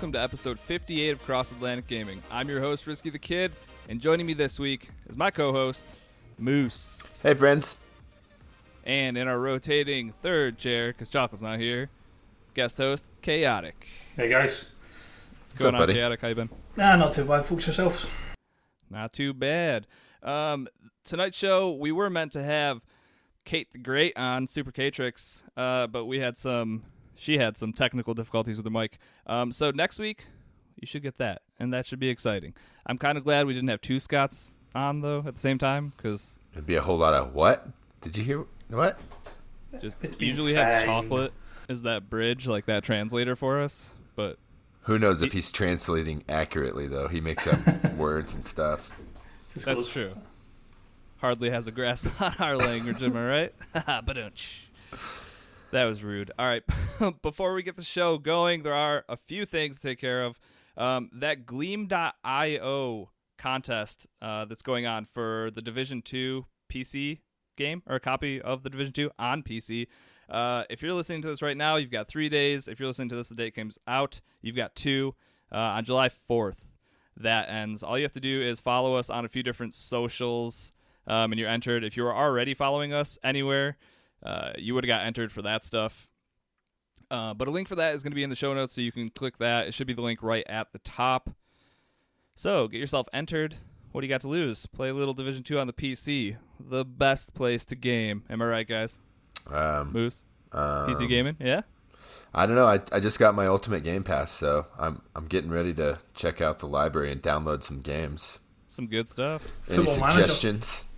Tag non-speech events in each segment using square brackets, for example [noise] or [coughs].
Hello, everyone, and welcome to episode 58 of Cross Atlantic Gaming. I'm your host, Risky the Kid, and joining me this week is my co host, Moose. Hey, friends. And in our rotating third chair, because Chocolate's not here, guest host, Chaotic. Hey guys. What's going up, on, buddy? Chaotic? How you been? Nah, not too bad. Folks yourselves. Not too bad. Um, tonight's show, we were meant to have Kate the Great on Super Catrix, uh, but we had some. She had some technical difficulties with the mic. Um, so next week, you should get that, and that should be exciting. I'm kind of glad we didn't have two Scots on though at the same time because It'd be a whole lot of what? Did you hear what? just It's usually have chocolate is that bridge, like that translator for us. But Who knows if he's translating accurately though? He makes up [laughs] words and stuff. That's good. true. Hardly has a grasp [laughs] on our language, am I right? [laughs] Badunch. That was rude. All right. [laughs] Before we get the show going, there are a few things to take care of. Um, that Gleam.io contest uh, that's going on for the Division 2 PC game or a copy of the Division 2 on PC. Uh, if you're listening to this right now, you've got three days. If you're listening to this the date comes out, you've got two. Uh, on July 4th, that ends. All you have to do is follow us on a few different socials, um, and you're entered. If you are already following us anywhere, uh, you would have got entered for that stuff. Uh, but a link for that is going to be in the show notes, so you can click that. It should be the link right at the top. So get yourself entered. What do you got to lose? Play a little Division Two on the PC, the best place to game. Am I right, guys? Um, Moose, um, PC gaming, yeah. I don't know. I, I just got my Ultimate Game Pass, so I'm I'm getting ready to check out the library and download some games. Some good stuff. Any Football Manager. suggestions?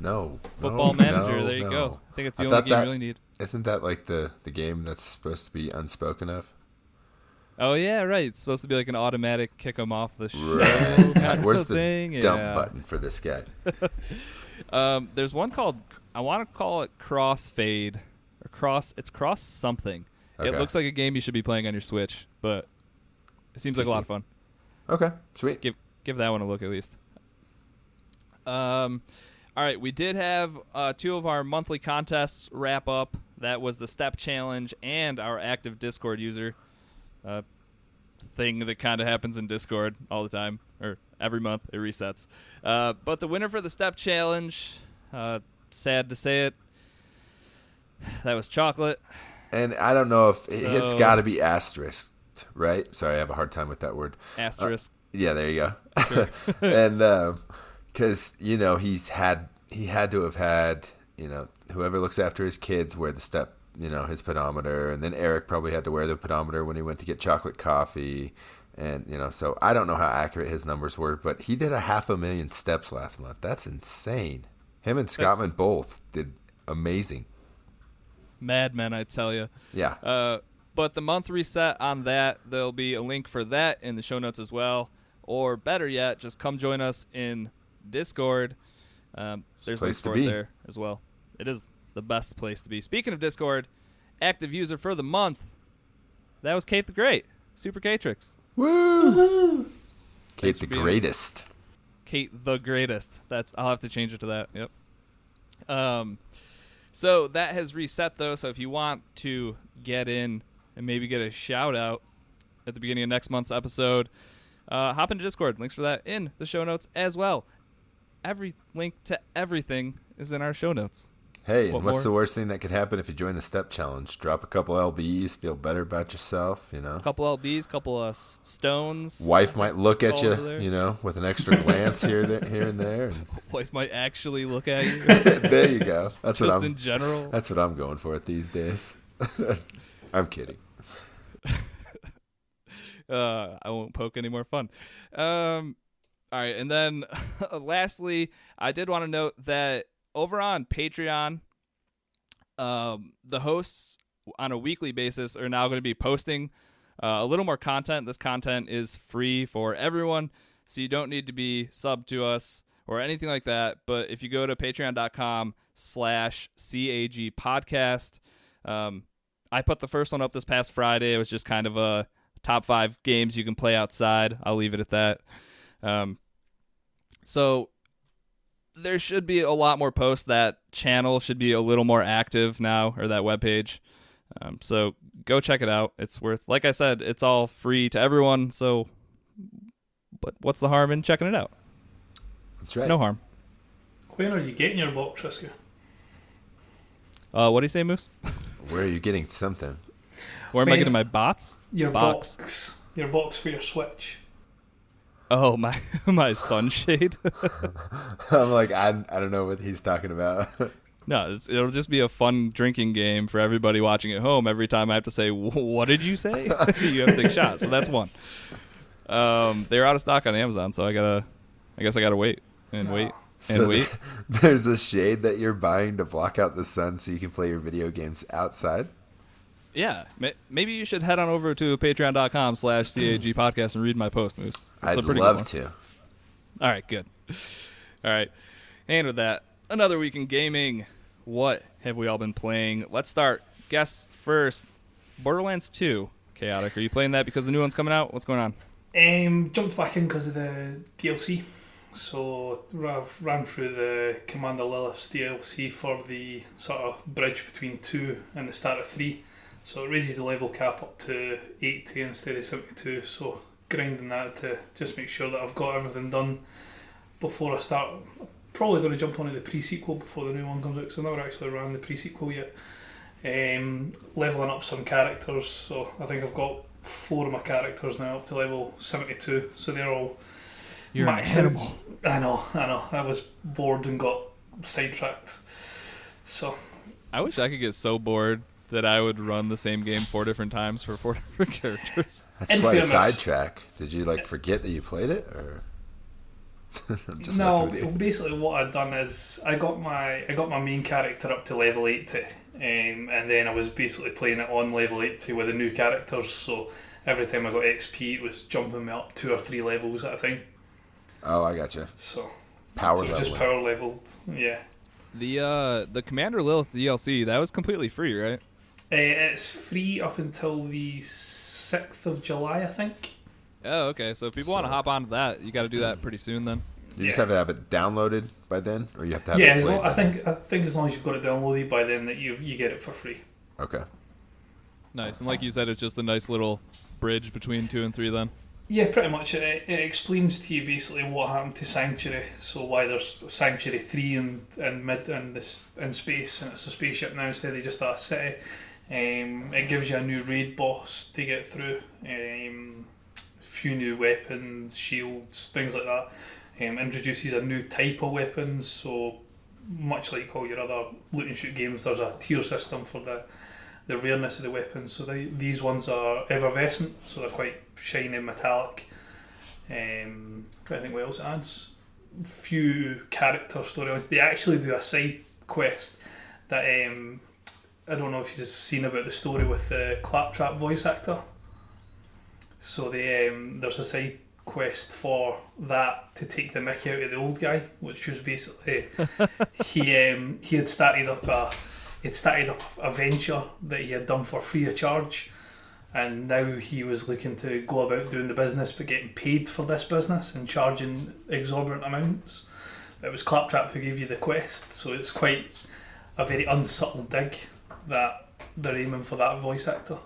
No. Football no, Manager. no, there you no. go. I think it's the I only game you really need. Isn't that like the the game that's supposed to be unspoken of? Oh yeah, right. It's supposed to be like an automatic kick 'em off the show Right. [laughs] Where's the thing. dump yeah. button for this guy? [laughs] Um, there's one called I want to call it Crossfade or Cross. It's Cross something. It looks like a game you should be playing on your Switch, but it seems like a lot of fun. Okay, sweet. Give give that one a look at least. Um, all right, we did have uh, two of our monthly contests wrap up. That was the Step Challenge and our active Discord user uh, thing that kind of happens in Discord all the time, or every month it resets. Uh, but the winner for the Step Challenge, uh, sad to say it, that was Chocolate. And I don't know if it- it's So- got to be asterisked, right? Sorry, I have a hard time with that word. Asterisk. Yeah, there you go. [laughs] and because you know he's had he had to have had you know whoever looks after his kids wear the step you know his pedometer, and then Eric probably had to wear the pedometer when he went to get chocolate coffee, and you know so I don't know how accurate his numbers were, but he did a half a million steps last month. That's insane. Him and Scotland both did amazing. Madmen, I tell you. Yeah. Uh, but the month reset on that, there'll be a link for that in the show notes as well. Or better yet, just come join us in Discord. Um, there's place links to for be. it there as well. It is the best place to be. Speaking of Discord, active user for the month, that was Kate the Great, Super Catrix. Woo! Kate the greatest. Kate the greatest. That's I'll have to change it to that. Yep. Um, so that has reset though. So if you want to get in and maybe get a shout out at the beginning of next month's episode, uh, hop into Discord. Links for that in the show notes as well. Every link to everything is in our show notes. Hey, What and what's more? the worst thing that could happen if you join the step challenge? Drop a couple lbs, feel better about yourself. You know, A Couple lbs, couple of stones. wife might look at you, you know, with an extra glance here, there, here and there. [laughs] Wife might actually look at you. [laughs] there you go. That's what just I'm. in general. That's what I'm going for these days. [laughs] I'm kidding. uh, I won't poke any more fun. Um, all right, and then [laughs] lastly, I did want to note that over on Patreon, um, the hosts on a weekly basis are now going to be posting uh, a little more content. This content is free for everyone, so you don't need to be sub to us or anything like that. But if you go to patreon.com slash CAG podcast, um, I put the first one up this past Friday. It was just kind of a top five games you can play outside. I'll leave it at that. Um, so there should be a lot more posts. That channel should be a little more active now, or that webpage. Um, so go check it out. It's worth, like I said, it's all free to everyone. So, but what's the harm in checking it out? That's right. No harm. When are you getting your box, Triska? Uh, what do you say, Moose? [laughs] Where are you getting something? Where am I getting my bots? Your Box. box. Your box for your Switch. Oh, my [laughs] my sunshade. [laughs] I'm like, I, I don't know what he's talking about. [laughs] no, it's, it'll just be a fun drinking game for everybody watching at home. Every time I have to say, "What did you say?" you have to take shots. So that's one. Um, they're out of stock on Amazon, so I gotta. I guess I gotta wait and wait and so wait. there's a shade that you're buying to block out the sun so you can play your video games outside. Yeah, maybe you should head on over to patreon.com slash CAG [clears throat] podcast and read my post, Moose. It's I'd a pretty good love one. to. All right, good. All right. And with that, another week in gaming. What have we all been playing? Let's start. Guess first. Borderlands 2. Chaotic. Are you playing that because the new one's coming out? What's going on? Um, jumped back in because of the DLC. So I've ran through the Commander Lilith's DLC for the sort of bridge between two and the start of three. So it raises the level cap up to 80 instead of 72. So grinding that to just make sure that I've got everything done before I start. Probably going to jump onto the pre-sequel before the new one comes out because I've never actually ran the pre-sequel yet. Um, leveling up some characters, so I think I've got four of my characters now up to level 72. So they're all You're an maxed animal. out. I know, I know. I was bored and got sidetracked. So I wish I could get so bored that I would run the same game four different times for four [laughs] different characters. That's In quite a sidetrack. Did you like forget that you played it, or [laughs] just no, messing with you. basically what I'd done is I got my I got my main character up to level eighty, um, and then I was basically playing it on level eighty with the new characters. So every time I got XP, it was jumping me up two or three levels at a time. Oh, I gotcha. So, Power so level. just power leveled. Yeah, The uh the Commander Lilith DLC, that was completely free, right? Uh, it's free up until the sixth of July, I think. Oh, okay. So if people want to So- hop onto that, you got to do that pretty soon then. You just have to have it downloaded by then, or you have to have yeah, it as long, I think I think as long as you've got it downloaded by then, that you you get it for free. Okay. Nice. And like you said, it's just a nice little bridge between two and three then. Yeah, pretty much. It, it explains to you basically what happened to Sanctuary. So why there's Sanctuary three in, in mid in this in space, and it's a spaceship now instead of just a city. Um, it gives you a new raid boss to get through. Um, few new weapons, shields, things like that. Um, introduces a new type of weapons. So much like all your other loot and shoot games, there's a tier system for the the rareness of the weapons. So they, these ones are effervescent, so they're quite shiny metallic. Um, trying to think what else it adds. Few character storylines. They actually do a side quest that um, I don't know if you've seen about the story with the Claptrap voice actor. So they, um, there's a side quest for that to take the Mickey out of the old guy, which was basically [laughs] he um, he had started up a he'd started up a venture that he had done for free of charge, and now he was looking to go about doing the business but getting paid for this business and charging exorbitant amounts. It was Claptrap who gave you the quest, so it's quite a very unsubtle dig that they're aiming for that voice actor.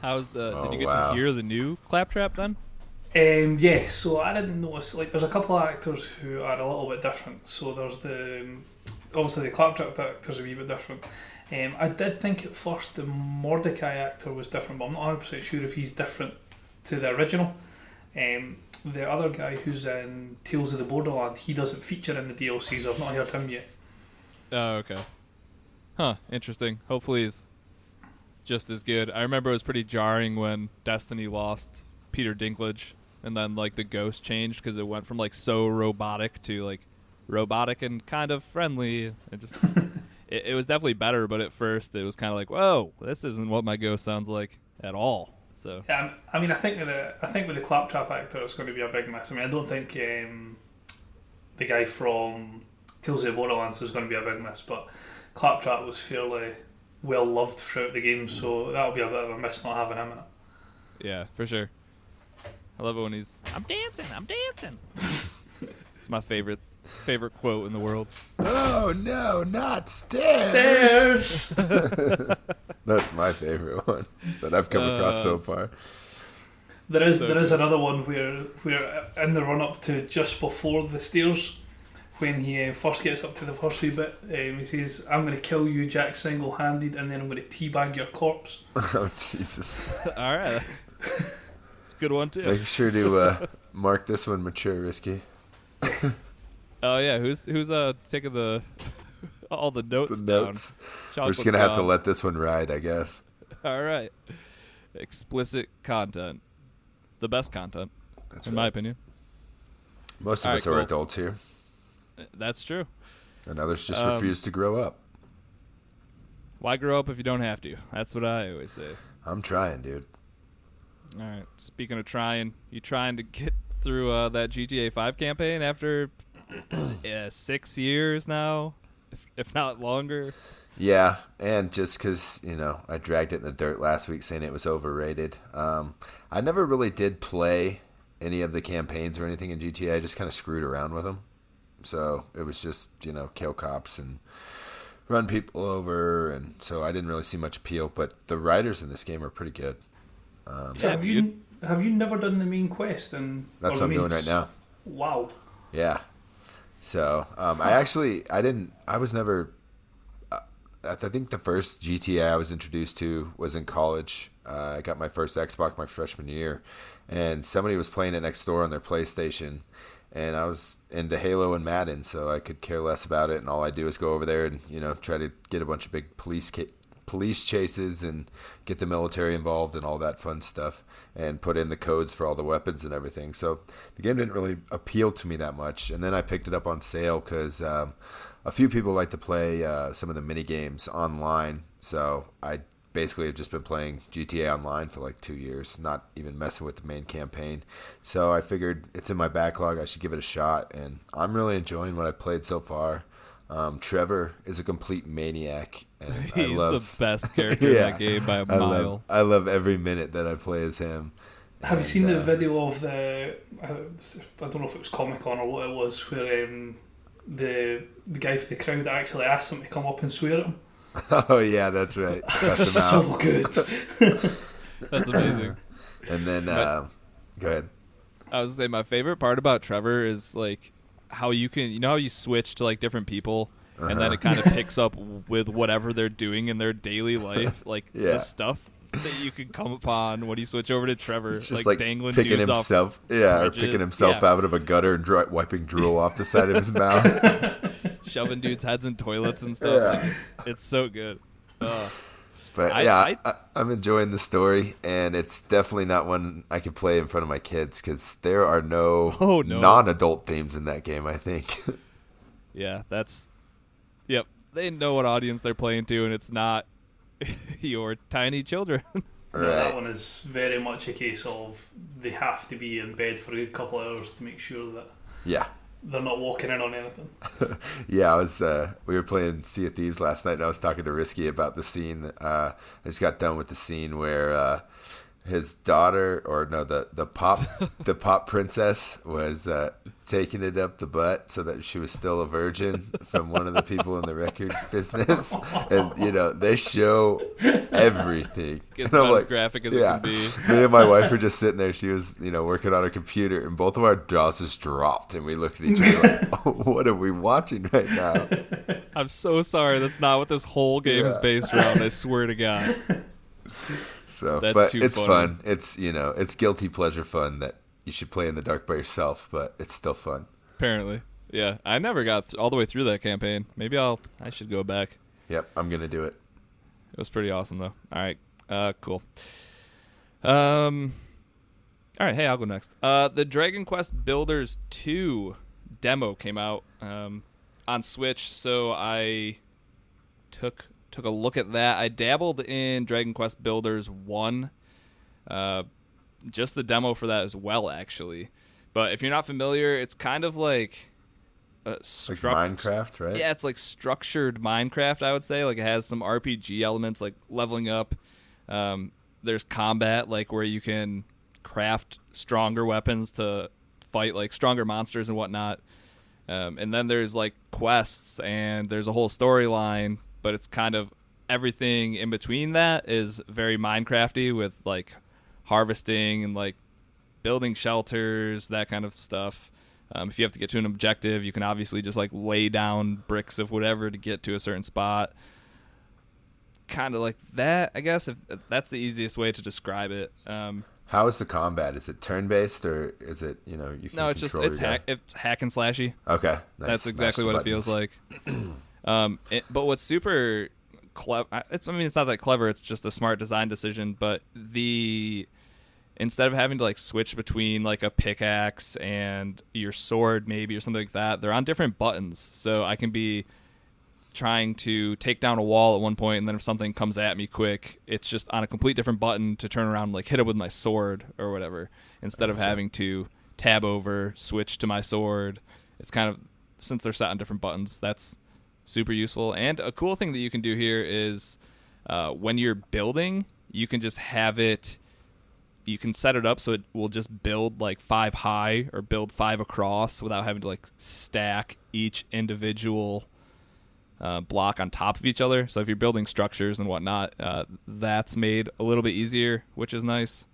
How's the? Oh, did you get wow. to hear the new Claptrap then? Um, yeah, so I didn't notice. Like, there's a couple of actors who are a little bit different. So there's the um, obviously the Claptrap actors are a wee bit different. Um, I did think at first the Mordecai actor was different, but I'm not 100 percent sure if he's different to the original. Um, the other guy who's in Tales of the Borderland, he doesn't feature in the DLCs. so I've not heard him yet. Oh, okay. Huh. Interesting. Hopefully, he's just as good. I remember it was pretty jarring when Destiny lost Peter Dinklage, and then like the ghost changed because it went from like so robotic to like robotic and kind of friendly. It just [laughs] it, it was definitely better, but at first it was kind of like, whoa, this isn't what my ghost sounds like at all. So Yeah, I'm- mean, I think with the I think with the Claptrap actor, it's going to be a big mess. I mean, I don't think um, the guy from Tales of the Borderlands is going to be a big mess, but Claptrap was fairly well loved throughout the game, so that'll be a bit of a miss not having him in it. yeah, for sure. I love it when he's I'm dancing, I'm dancing. [laughs] it's my favorite favorite quote in the world. Oh no, not stairs. Stairs. [laughs] That's my favorite one that I've come across so Uh, far. There is So there is another one where where in the run up to just before the stairs, when he uh, first gets up to the first wee bit, um, he says, "I'm going to kill you, Jack, single handed, and then I'm going to teabag your corpse." [laughs] Oh Jesus! [laughs] All right, that's, that's a good one too. Make sure to uh, mark this one mature, risky. [laughs] Oh yeah, who's who's uh taking the all the notes? The down? notes. We're just gonna have to let this one ride, I guess. All right, explicit content, the best content, That's in right. my opinion. Most of All us right, are cool. adults here, That's true. and others just Um, refuse to grow up. Why grow up if you don't have to? That's what I always say. I'm trying, dude. All right. Speaking of trying, you trying to get through uh, that GTA 5 campaign after [clears throat] uh, six years now, if, if not longer. Yeah, and just because you know I dragged it in the dirt last week, saying it was overrated. Um, I never really did play any of the campaigns or anything in GTA. I just kind of screwed around with them. So it was just you know kill cops and run people over, and so I didn't really see much appeal. But the writers in this game are pretty good. Um, So have you have you never done the main quest? And That's what the I'm doing right now. Wow. Yeah. So um, I actually I didn't I was never. Uh, I think the first GTA I was introduced to was in college. Uh, I got my first Xbox my freshman year, and somebody was playing it next door on their PlayStation, and I was into Halo and Madden, so I could care less about it. And all I do is go over there and you know try to get a bunch of big police ca- police chases and get the military involved and all that fun stuff and put in the codes for all the weapons and everything. So the game didn't really appeal to me that much. And then I picked it up on sale because um, a few people like to play uh, some of the mini games online. So I basically have just been playing GTA Online for like two years, not even messing with the main campaign. So I figured it's in my backlog. I should give it a shot, and I'm really enjoying what I played so far. Um, Trevor is a complete maniac, and [laughs] I He's love the best [laughs] character in that game by a I mile. love, I love every minute that I play as him. Have you And, seen the uh, video of the? uh, I don't know if it was Comic Con or what it was, where um, the the guy for the crowd actually asked him to come up and swear at him. [laughs] Oh yeah, that's right. [laughs] Cut them out. so good. [laughs] That's amazing. And then, But- uh, go ahead. I was gonna say my favorite part about Trevor is like how you can you know how you switch to like different people and then Uh-huh. it kind of picks up with whatever they're doing in their daily life, like Yeah. the stuff that you can come upon when you switch over to Trevor, Just like, like, dangling picking dudes himself, yeah, or picking himself Yeah. out of a gutter and dry, wiping drool off the side of his mouth. Off, shoving dudes' heads in toilets and stuff. Yeah. Like, it's, it's so good. Ugh. But I- yeah, I- I, I'm enjoying the story, and it's definitely not one I could play in front of my kids because there are no, [laughs] Oh, no. non-adult themes in that game. I think. [laughs] Yeah, that's. Yep, they know what audience they're playing to, and it's not [laughs] your tiny children. No, that one is very much a case of they have to be in bed for a good couple of hours to make sure that Yeah. They're not walking in on anything. [laughs] Yeah, I was. Uh, we were playing Sea of Thieves last night, and I was talking to Risky about the scene. Uh, I just got done with the scene where uh, his daughter, or no, the the pop, [laughs] the pop princess was uh, taking it up the butt so that she was still a virgin from one of the people in the record [laughs] business, and you know they show everything. [laughs] I'm as graphic as yeah. it can be. Me and my wife were just sitting there. She was, you know, working on her computer, and both of our jaws just dropped, and we looked at each other like, oh, "What are we watching right now?" I'm so sorry. That's not what this whole game is based around. I swear to God. So, That's but it's funny. fun. It's you know, it's guilty pleasure fun that you should play in the dark by yourself, but it's still fun. Apparently, yeah. I never got th- all the way through that campaign. Maybe I'll. I should go back. Yep, I'm gonna do it. It was pretty awesome though. All right. Uh, cool. Um. All right. Hey, I'll go next. Uh, the Dragon Quest Builders two demo came out um, on Switch, so I took took a look at that. I dabbled in Dragon Quest Builders one, uh, just the demo for that as well, actually. But if you're not familiar, it's kind of like uh, Like Minecraft, right? yeah, it's like structured Minecraft. I would say like it has some RPG elements, like leveling up. Um, there's combat, like where you can craft stronger weapons to fight like stronger monsters and whatnot. Um, and then there's like quests and there's a whole storyline, but it's kind of everything in between that is very Minecrafty with like harvesting and like building shelters, that kind of stuff. Um, if you have to get to an objective, you can obviously just like lay down bricks of whatever to get to a certain spot. Kind of like that, I guess. If that's the easiest way to describe it. Um, How is the combat? Is it turn based or is it you know you can no, it's just it's hack it's hack and slashy. Okay, That's exactly what it feels like. [clears throat] um, it, but what's super clever? It's I mean it's not that clever. It's just a smart design decision. But the instead of having to like switch between like a pickaxe and your sword maybe or something like that, they're on different buttons. So I can be trying to take down a wall at one point and then if something comes at me quick it's just on a complete different button to turn around and like hit it with my sword or whatever instead of having to tab over switch to my sword it's kind of since they're set on different buttons that's super useful and a cool thing that you can do here is uh, when you're building you can just have it you can set it up so it will just build like five high or build five across without having to like stack each individual uh, block on top of each other. So if you're building structures and whatnot, uh, that's made a little bit easier, which is nice.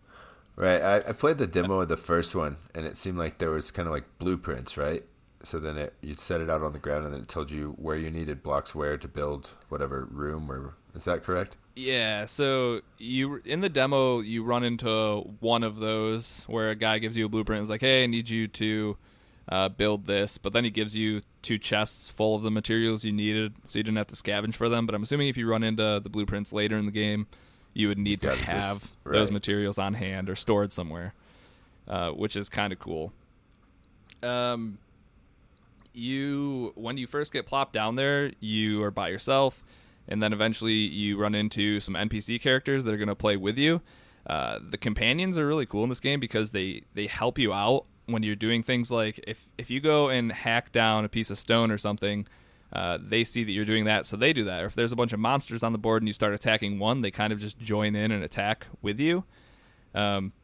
Right. I, I played the demo of the first one, and it seemed like there was kind of like blueprints, right? So then it you'd set it out on the ground, and then it told you where you needed blocks where to build whatever room. Or is that correct? Yeah, so you in the demo you run into one of those where a guy gives you a blueprint and is like, "Hey, I need you to uh, build this," but then he gives you two chests full of the materials you needed, so you didn't have to scavenge for them. But I'm assuming if you run into the blueprints later in the game, you would need to Gotta just- have those materials on hand or stored somewhere, uh, which is kind of cool. Um, you when you first get plopped down there, you are by yourself, and then eventually you run into some NPC characters that are going to play with you. Uh, the companions are really cool in this game because they they help you out when you're doing things like if if you go and hack down a piece of stone or something. Uh, they see that you're doing that, so they do that. Or if there's a bunch of monsters on the board and you start attacking one, they kind of just join in and attack with you. Um,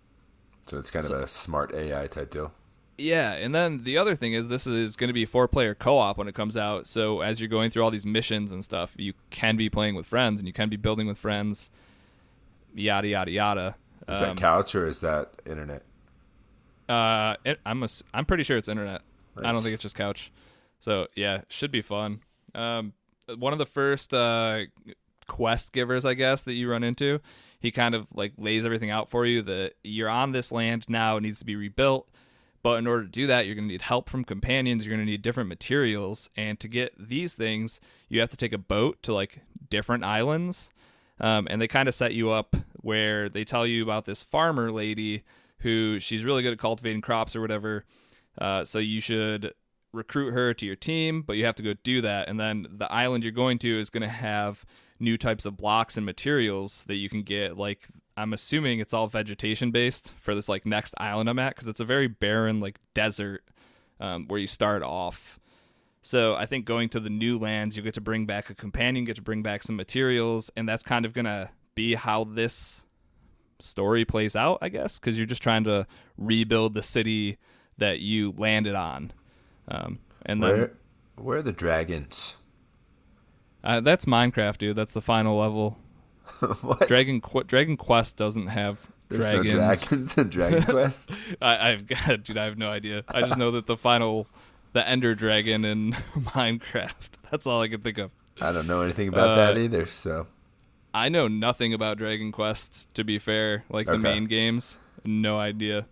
So it's kind of a smart AI type deal. Yeah, and then the other thing is this is going to be four player co op when it comes out. So as you're going through all these missions and stuff, you can be playing with friends and you can be building with friends. Yada yada yada. Is Um, that couch or is that internet? uh, it, I'm a, I'm pretty sure it's internet. I don't think it's just couch. So yeah, should be fun. Um, one of the first uh, quest givers, I guess, that you run into, he kind of like lays everything out for you that you're on this land now, it needs to be rebuilt. But in order to do that, you're going to need help from companions. You're going to need different materials, and to get these things, you have to take a boat to like different islands. Um, and they kind of set you up where they tell you about this farmer lady who she's really good at cultivating crops or whatever. Uh, so you should recruit her to your team, but you have to go do that. And then the island you're going to is going to have new types of blocks and materials that you can get. Like I'm assuming it's all vegetation based for this like next island I'm at because it's a very barren like desert um, where you start off. So I think going to the new lands, you get to bring back a companion, get to bring back some materials, and that's kind of gonna be how this story plays out, I guess, because you're just trying to rebuild the city that you landed on. Um, and then Where where are the dragons? uh, that's Minecraft, dude. That's the final level. [laughs] what? Dragon Qu- Dragon Quest doesn't have There's dragons. no dragons in Dragon [laughs] Quest. I, I've got, dude. I have no idea. I just know that the final, the Ender Dragon in [laughs] Minecraft. That's all I can think of. I don't know anything about Uh, that either. So I know nothing about Dragon Quest. To be fair, like the main games, no idea.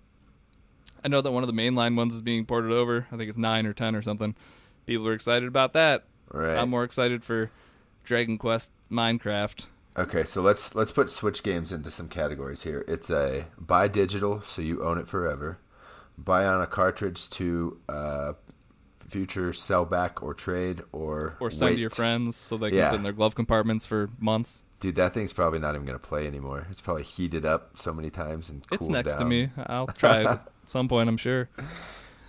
I know that one of the mainline ones is being ported over. I think it's nine or ten or something. People are excited about that. right. I'm more excited for Dragon Quest Minecraft. Okay, so let's let's put Switch games into some categories here. It's a buy digital, so you own it forever. Buy on a cartridge to uh, future sell back or trade or Or send wait. to your friends so they can Yeah. sit in their glove compartments for months. Dude, that thing's probably not even gonna play anymore. It's probably heated up so many times and It's next to me. I'll try it at [laughs] some point. I'm sure.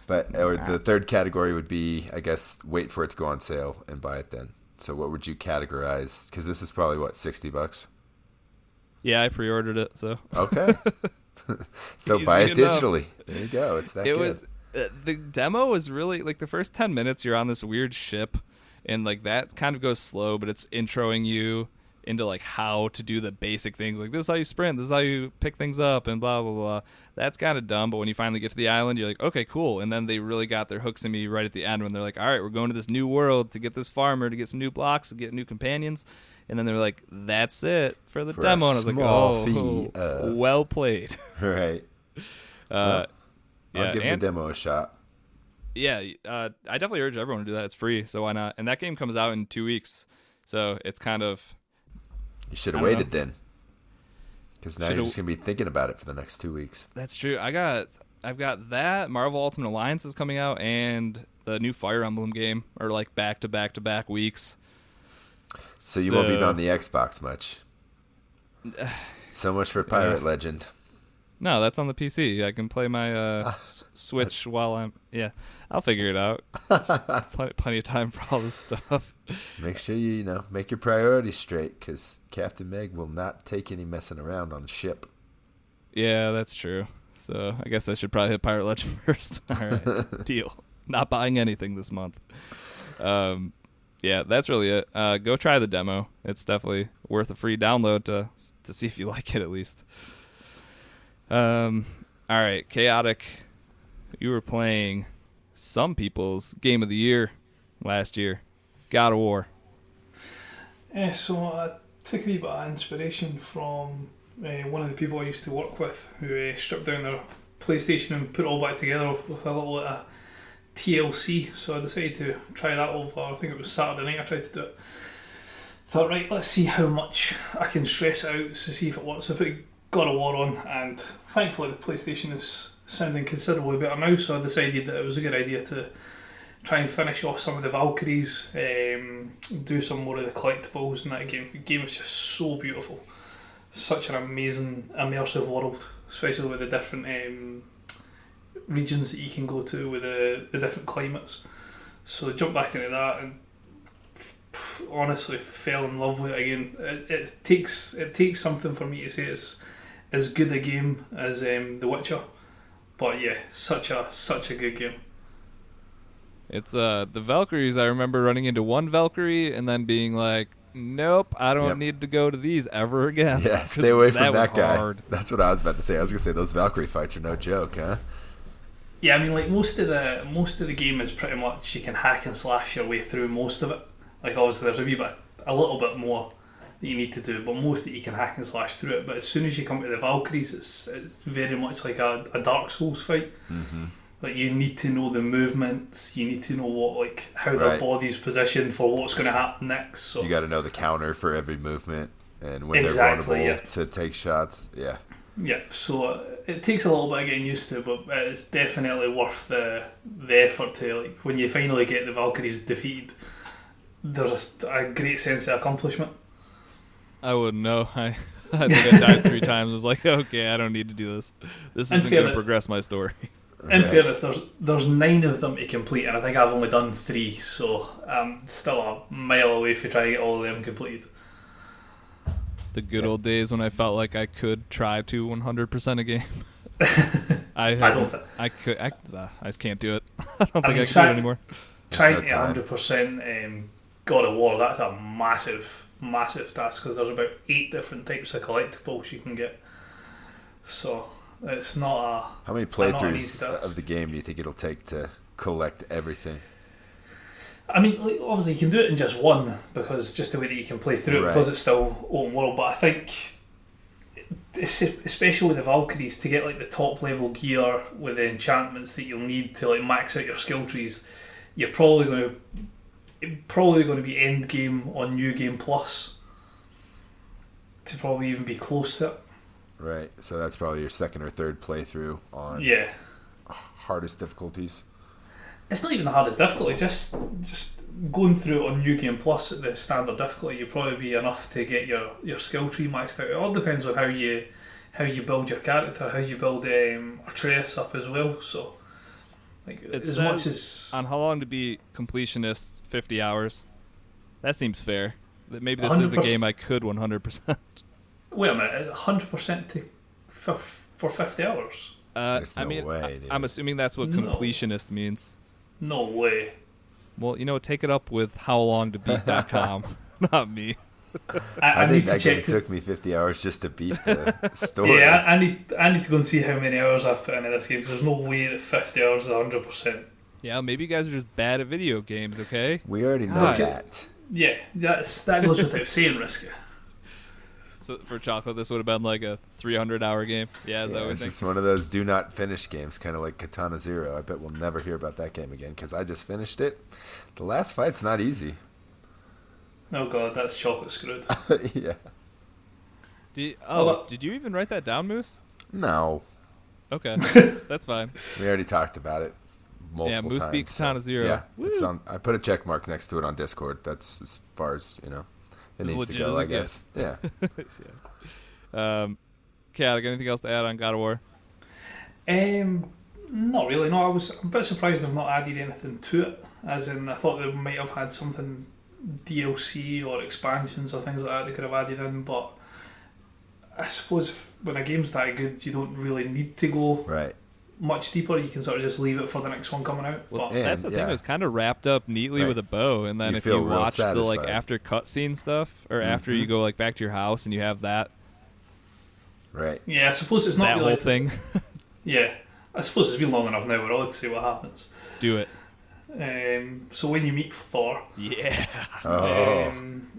But or the third category would be, I guess, wait for it to go on sale and buy it then. So what would you categorize? Because this is probably what sixty bucks. Yeah, I pre-ordered it, so Okay. [laughs] [laughs] so Easy buy it enough. digitally. There you go. It's that it good. was uh, the demo was really like the first 10 minutes you're on this weird ship and like that kind of goes slow but it's introing you into like how to do the basic things like this is how you sprint this is how you pick things up and blah blah blah that's kind of dumb but when you finally get to the island you're like okay cool and then they really got their hooks in me right at the end when they're like all right we're going to this new world to get this farmer to get some new blocks to get new companions and then they're like that's it for the For demo and i was like oh well played [laughs] right. uh, I'll yeah, give and- the demo a shot. yeah, uh, I definitely urge everyone to do that. It's free, so why not? And that game comes out in two weeks, so it's kind of You should have waited then. Because now Shoulda- you're just gonna be thinking about it for the next two weeks. that's true. I got I've got that Marvel Ultimate Alliance is coming out, and the new Fire Emblem game are like back to back to back weeks. So you won't be on the Xbox much. [sighs] So much for Pirate Legend. No, that's on the PC. I can play my uh, [laughs] Switch while I'm yeah. I'll figure it out. [laughs] plenty, plenty of time for all this stuff. Just make sure you, you know make your priorities straight, because Captain Meg will not take any messing around on the ship. Yeah, that's true. So I guess I should probably hit Pirate Legend [laughs] first. All right, [laughs] deal. Not buying anything this month. Um, yeah, that's really it. Uh, go try the demo. It's definitely worth a free download to to see if you [laughs] like it at least. Um, all right, chaotic. You were playing some people's game of the year last year, God of War. Yeah, so I took a wee bit of inspiration from uh, one of the people I used to work with who uh, stripped down their PlayStation and put it all back together with a little uh, TLC. So I decided to try that over. I think it was Saturday night I tried to do it. Thought, right, let's see how much I can stress out to see if it works. I put God of War on, and thankfully the PlayStation is sounding considerably better now. So I decided that it was a good idea to try and finish off some of the Valkyries, um, do some more of the collectibles in that game. The game is just so beautiful, such an amazing immersive world, especially with the different um, regions that you can go to with the, the different climates. So jump back into that and honestly fell in love with it again. It, it takes it takes something for me to say it's as good a game as um, The Witcher, but yeah, such a such a good game. It's uh the Valkyries. I remember running into one Valkyrie and then being like, "Nope, I don't Yep. need to go to these ever again." Yeah, [laughs] stay away from was that, guy. hard. [laughs] That's what I was about to say. I was gonna say those Valkyrie fights are no joke, huh? Yeah, I mean, like most of the most of the game is pretty much you can hack and slash your way through most of it. Like obviously there's a wee bit, a little bit more that you need to do, but most that you can hack and slash through it. But as soon as you come to the Valkyries, it's it's very much like a, a Dark Souls fight. Like you need to know the movements, you need to know what like how their Right. body's positioned for what's going to happen next. So You got to know the counter for every movement and when Exactly, they're yeah. vulnerable to take shots. Yeah, Yeah, so uh, it takes a little bit of getting used to, but it's definitely worth the the effort to like when you finally get the Valkyries defeated. There's a, a great sense of accomplishment. I wouldn't know. [laughs] I, I think I died three [laughs] times. I was like, okay, I don't need to do this. This isn't going to progress my story. [laughs] In Right. fairness, there's there's nine of them to complete, and I think I've only done three, so I'm still a mile away from trying to get all of them completed. The good old days when I felt like I could try to 100% a game. [laughs] I I don't think I could. I, uh, I just can't do it. [laughs] I don't think I, mean, can do try- it anymore. Trying to time. 100 percent um, God of War. That's a massive, massive task because there's about eight different types of collectibles you can get. So it's not a How many I know it playthroughs of the game do you think it'll take to collect everything? I mean, obviously you can do it in just one because just the way that you can play through it because it's still open world. But I think, especially with the Valkyries, to get like the top level gear with the enchantments that you'll need to like max out your skill trees, you're probably going to probably going to be end game on New Game Plus to probably even be close to it. Right. So that's probably your second or third playthrough on Yeah, hardest difficulties. it's not even the hardest difficulty. Just just going through it on New Game Plus at the standard difficulty, you'll probably be enough to get your, your skill tree maxed out. It all depends on how you how you build your character, how you build um, Atreus up as well. So, like It as much as On how long to be completionist? 50 hours. That seems fair. That Maybe this is a game I could 100%. [laughs] wait a minute, hundred percent to f- for fifty hours. Uh, There's I no mean, way, I, dude. am assuming that's what No. completionist means. No way. Well, you know, take it up with howlongtobeat.com, [laughs] [laughs] not me. I, I, I, need think to that game. To, took me 50 hours just to beat the [laughs] story. yeah, I, I need. I need to go and see how many hours I've put into this game. 'cause there's no way that 50 hours is 100. percent Yeah, maybe you guys are just bad at video games. Okay. We already know Ah. that. Yeah, that's that goes without saying, Riska. So for chocolate, this would have been like a 300-hour game. Yeah, is that Yeah, it's just one of those do not finish games, kind of like Katana Zero. I bet we'll never hear about that game again because I just finished it. The last fight's not easy. Oh god, that's chocolate screwed. [laughs] yeah. Do you- oh, Although- did you even write that down, Moose? No, Okay, [laughs] that's fine. we already talked about it multiple Moose times. beat Katana Zero. Yeah, it's on. I put a check mark next to it on Discord. That's as far as you know. It As needs to legit as go, I guess. Yeah. [laughs] Um, Kat, anything else to add on God of War? Um, not really. No, I was a bit surprised they've not added anything to it. As in, I thought they might have had something DLC or expansions or things like that they could have added in. But I suppose if, when a game's that good, you don't really need to go Right. Much deeper. You can sort of just leave it for the next one coming out. Well, but Yeah. that's the thing. It was kind of wrapped up neatly Right. with a bow, and then You if you real watch the like after cutscene stuff, or after you go like back to your house and you have that Right. yeah, I suppose it's not that whole thing, [laughs] Yeah, I suppose it's been long enough now. We're all to see what happens. do it. Um, so when you meet Thor, Yeah. Oh. Um,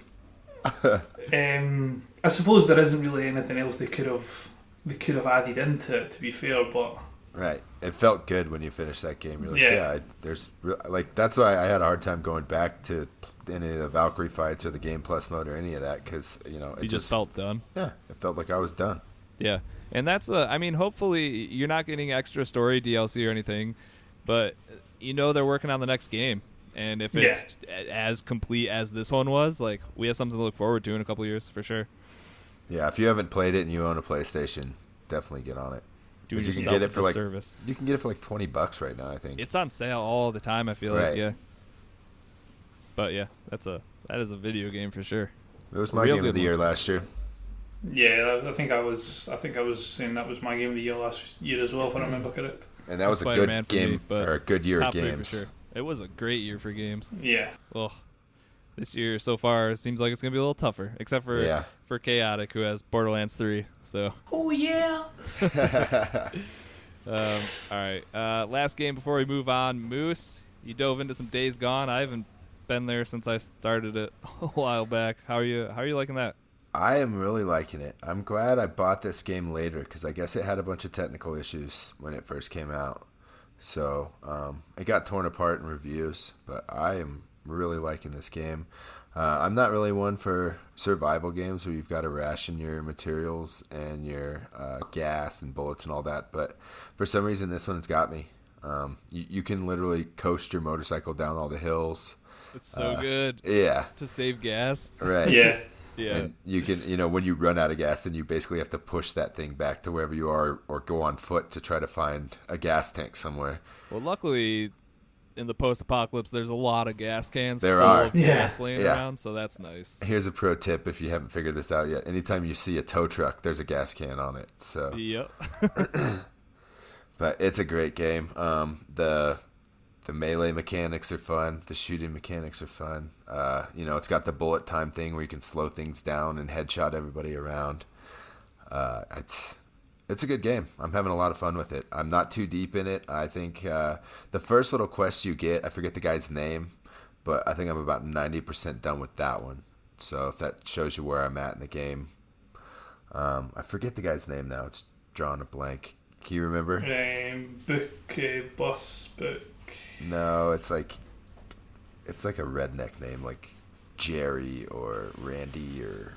[laughs] um, I suppose there isn't really anything else they could have they could have added into it. To be fair, but Right. It felt good when you finished that game. You're like, Yeah. yeah, I, there's like that's why I had a hard time going back to any of the Valkyrie fights or the Game Plus mode or any of that because you know it You just felt done. yeah, it felt like I was done. Yeah, and that's uh, I mean, hopefully you're not getting extra story DLC or anything, but you know they're working on the next game, and if it's a- as complete as this one was, like we have something to look forward to in a couple years for sure. Yeah, if you haven't played it and you own a PlayStation, definitely get on it. Doing But you can get it for, like- service. You can get it for like twenty bucks right now. I think. It's on sale all the time. I feel like yeah. But yeah, that's a that is a video game for sure. it was my real game of the one. year last year. yeah, I- I think I was I think I was saying that was my game of the year last year as well, if I remember correct. And that was a Spider-Man good for me, game but or a good year of games. sure. It was a great year for games. Yeah, Oh, this year so far seems like it's gonna be a little tougher, except for Yeah. for Chaotic who has Borderlands three. So oh yeah. [laughs] um, all right, uh, last game before we move on, Moose. You dove into some Days Gone. I haven't been there since I started it [laughs] a while back. How are you? How are you liking that? I am really liking it. I'm glad I bought this game later because I guess it had a bunch of technical issues when it first came out. So um, it got torn apart in reviews, but I am really liking this game. Uh, I'm not really one for survival games where you've got to ration your materials and your uh, gas and bullets and all that, but for some reason this one's got me. Um, you, you can literally coast your motorcycle down all the hills. It's so Uh, good Yeah, to save gas. right. Yeah, [laughs] Yeah, And you can, you know, when you run out of gas, then you basically have to push that thing back to wherever you are or go on foot to try to find a gas tank somewhere. Well, luckily, in the post-apocalypse, there's a lot of gas cans There full are. of Yeah. gas laying Yeah. around, so that's nice. Here's a pro tip if you haven't figured this out yet. Anytime you see a tow truck, there's a gas can on it. So, Yep. [coughs] [coughs] but it's a great game. Um, the the melee mechanics are fun. The shooting mechanics are fun. Uh, you know, it's got the bullet time thing where you can slow things down and headshot everybody around. Uh, it's it's a good game. I'm having a lot of fun with it. I'm not too deep in it. I think uh, the first little quest you get, I forget the guy's name, but I think I'm about 90% done with that one. So if that shows you where I'm at in the game, um, I forget the guy's name now. It's drawn a blank. Can you remember? um, book uh, bus book. No, it's like it's like a redneck name, like Jerry or Randy or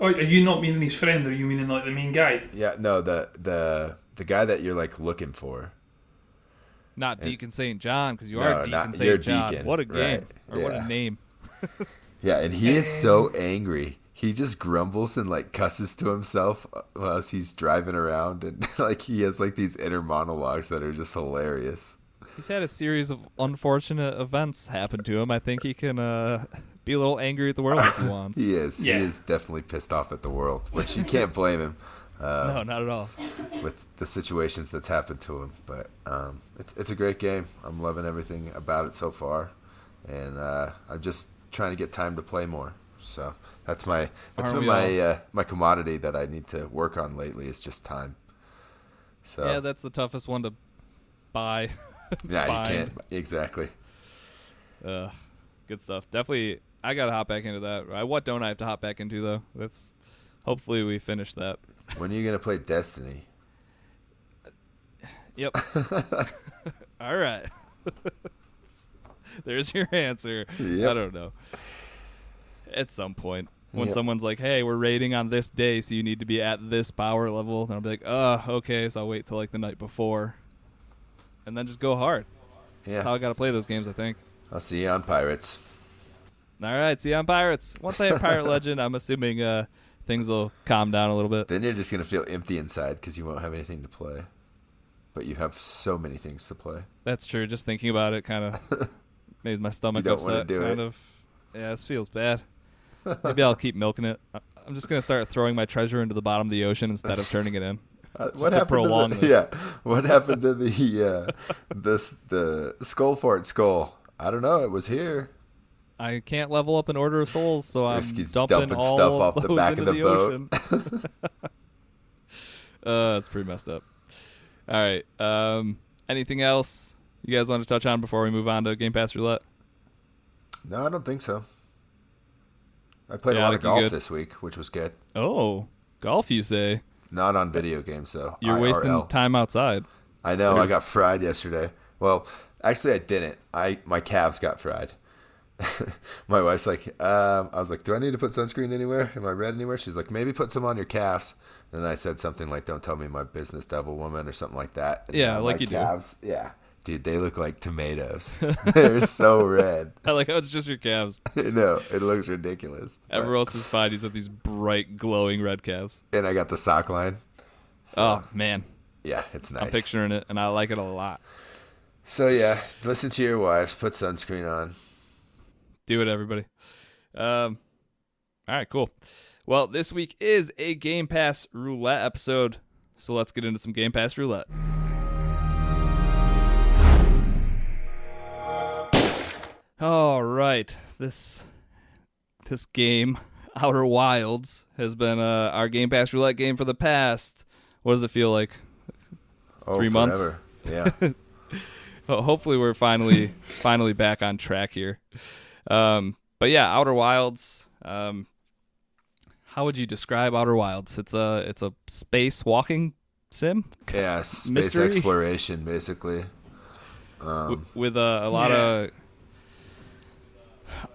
Oh, are you not meaning his friend, or are you meaning like the main guy? yeah. No, the the the guy that you're like looking for. Not And- Deacon St. John, because you No, are Deacon not- St. you're John. Deacon, What a game. right, Or what a name. [laughs] Yeah, and he is so angry. He just grumbles and like cusses to himself while he's driving around, and [laughs] like he has like these inner monologues that are just hilarious. He's had a series of unfortunate events happen to him. I think he can uh, be a little angry at the world if he wants. [laughs] He is. Yeah. He is definitely pissed off at the world, which you can't blame him. no, not at all. with the situations that's happened to him. But um, it's it's a great game. I'm loving everything about it so far, and uh, I'm just trying to get time to play more. So that's my that's Aren't been my uh, my commodity that I need to work on lately. Is just time. So Yeah, that's the toughest one to buy. yeah, you [laughs] can't exactly. Uh, good stuff. Definitely, I gotta hop back into that. I, what don't I have to hop back into though? That's hopefully we finish that. When are you gonna play Destiny? [sighs] Yep. [laughs] All right. [laughs] There's your answer. Yep. I don't know. At some point, when Yep. someone's like, "Hey, we're raiding on this day, so you need to be at this power level," then I'll be like, "Oh, okay." So I'll wait till like the night before, and then just go hard. That's how I gotta play those games. I think. I'll see you on Pirates. All right, see you on Pirates. Once I have Pirate [laughs] Legend, I'm assuming uh, things will calm down a little bit. Then you're just gonna feel empty inside because you won't have anything to play. But you have so many things to play. That's true. Just thinking about it kind of [laughs] made my stomach don't upset. do kind it. of. Yeah, this feels bad. [laughs] Maybe I'll keep milking it. I'm just gonna start throwing my treasure into the bottom of the ocean instead of turning it in. Uh, what to happened prolong to this. the, Yeah, what happened to the uh, this the skull fort skull? I don't know. It was here. I can't level up an order of souls, so I'm Risky's dumping, dumping all stuff of off the back of into the boat. [laughs] uh, it's pretty messed up. All right. Um, anything else you guys want to touch on before we move on to Game Pass Roulette? No, I don't think so. I played Yeah, a lot of golf good. this week, which was good. Oh, golf, you say? Not on video games though. You're wasting time outside. I know. I got fried yesterday. Well, actually, I didn't. I my calves got fried. [laughs] my wife's like, um, I was like, do I need to put sunscreen anywhere? Am I red anywhere? She's like, maybe put some on your calves. And I said something like, "Don't tell me my business, devil woman," or something like that. And Yeah, like you do. calves, Yeah, dude, they look like tomatoes. [laughs] They're so red. [laughs] I like how it's just your calves. no, it looks ridiculous. Everyone else is fine. He's got these bright, glowing red calves. and I got the sock line. Oh man, Yeah, it's nice. I'm picturing it, and I like it a lot. So yeah, listen to your wives. Put sunscreen on. Do it, everybody. Um, all right, cool. Well, this week is a Game Pass roulette episode, so let's get into some Game Pass roulette. All right, this this game, [laughs] Outer Wilds, has been uh, our Game Pass roulette game for the past. What does it feel like? Oh, Three months? Yeah. [laughs] Ho- hopefully we're finally [laughs] finally back on track here. Um, but yeah, Outer Wilds. Um, how would you describe Outer Wilds? It's a it's a space walking sim Yeah, [laughs] space Mystery? exploration, basically. Um, w- with a, a lot of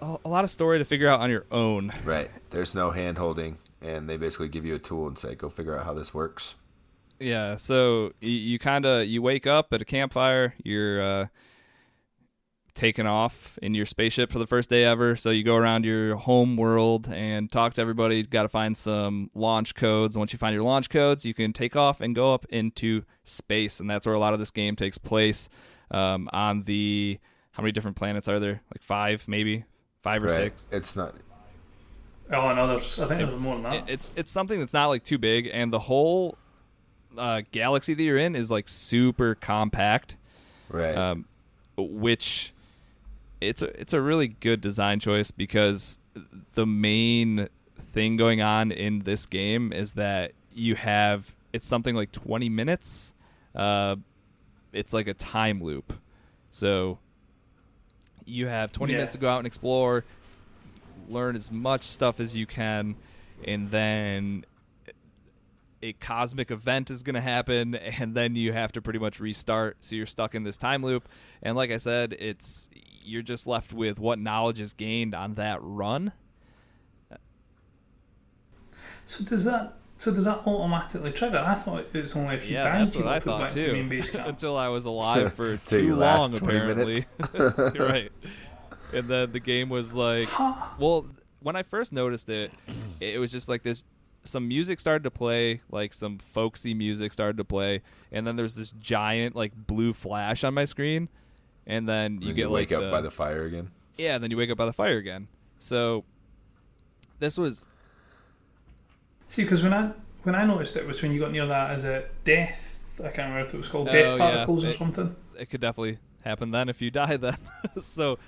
a, a lot of story to figure out on your own. right. There's no hand holding, and they basically give you a tool and say, go figure out how this works. Yeah, so you, you kind of you wake up at a campfire. You're uh, taking off in your spaceship for the first day ever. So you go around your home world and talk to everybody. You've Got to find some launch codes. Once you find your launch codes, you can take off and go up into space, and that's where a lot of this game takes place. Um, on the how many different planets are there? Like five, maybe five or right. six. It's not. Oh, and others. I think there's more than that. It- it's it's something that's not like too big, and the whole uh, galaxy that you're in is like super compact. Right. um, which it's a it's a really good design choice because the main thing going on in this game is that you have it's something like 20 minutes. Uh, it's like a time loop, so you have 20 Yeah. minutes to go out and explore, learn as much stuff as you can, and then a cosmic event is going to happen [laughs] and then you have to pretty much restart so you're stuck in this time loop and like i said it's you're just left with what knowledge is gained on that run So does that? So does that automatically trigger? I thought it was only if you yeah died that's you what i put thought back to too main base [laughs] camp. until i was alive [laughs] for too you long last apparently [laughs] right and then the game was like Ha! well when i first noticed it it was just like this some music started to play like some folksy music started to play and then there's this giant like blue flash on my screen and then you Then get wake like up the- by the fire again. yeah, and then you wake up by the fire again. So this was See, because when I when I noticed it was when you got near that as a death. I can't remember if it was called oh, death Oh, yeah. particles or It- something. It could definitely happen then if you die then. [laughs] so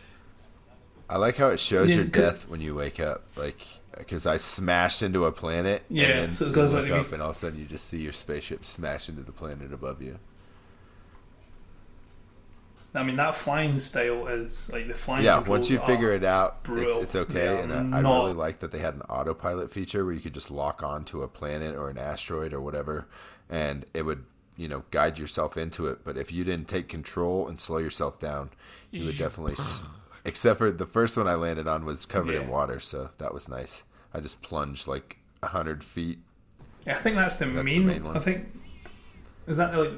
I like how it shows Yeah, your death when you wake up, like because I smashed into a planet. Yeah, and then so it you goes look like- up, and all of a sudden you just see your spaceship smash into the planet above you. I mean, that flying style is like the flying. yeah, once you figure it out, it's, it's okay. Yeah, and I, I really like that they had an autopilot feature where you could just lock onto a planet or an asteroid or whatever, and it would you know guide yourself into it. But if you didn't take control and slow yourself down, you would definitely. [laughs] Except for the first one I landed on was covered in water, so that was nice. I just plunged like a hundred feet. I think that's the, That's the main, main one. I think is that like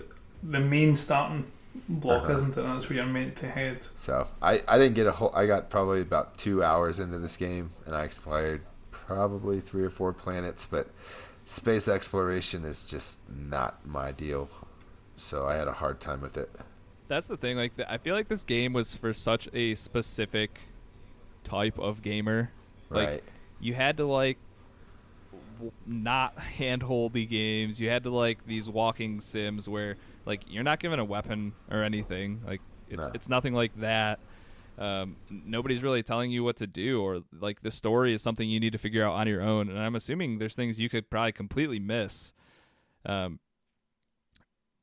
the main starting block, Uh-huh. isn't it? That's where you're meant to head. So I, I didn't get a whole. I got probably about two hours into this game, and I explored probably three or four planets. But space exploration is just not my deal. So I had a hard time with it. that's the thing. Like, I feel like this game was for such a specific type of gamer. Like, Right. you had to like w- not [laughs] handhold the games. You had to like these walking sims where like you're not given a weapon or anything. Like it's No. it's nothing like that. Um, nobody's really telling you what to do, or like the story is something you need to figure out on your own. And I'm assuming there's things you could probably completely miss. Um,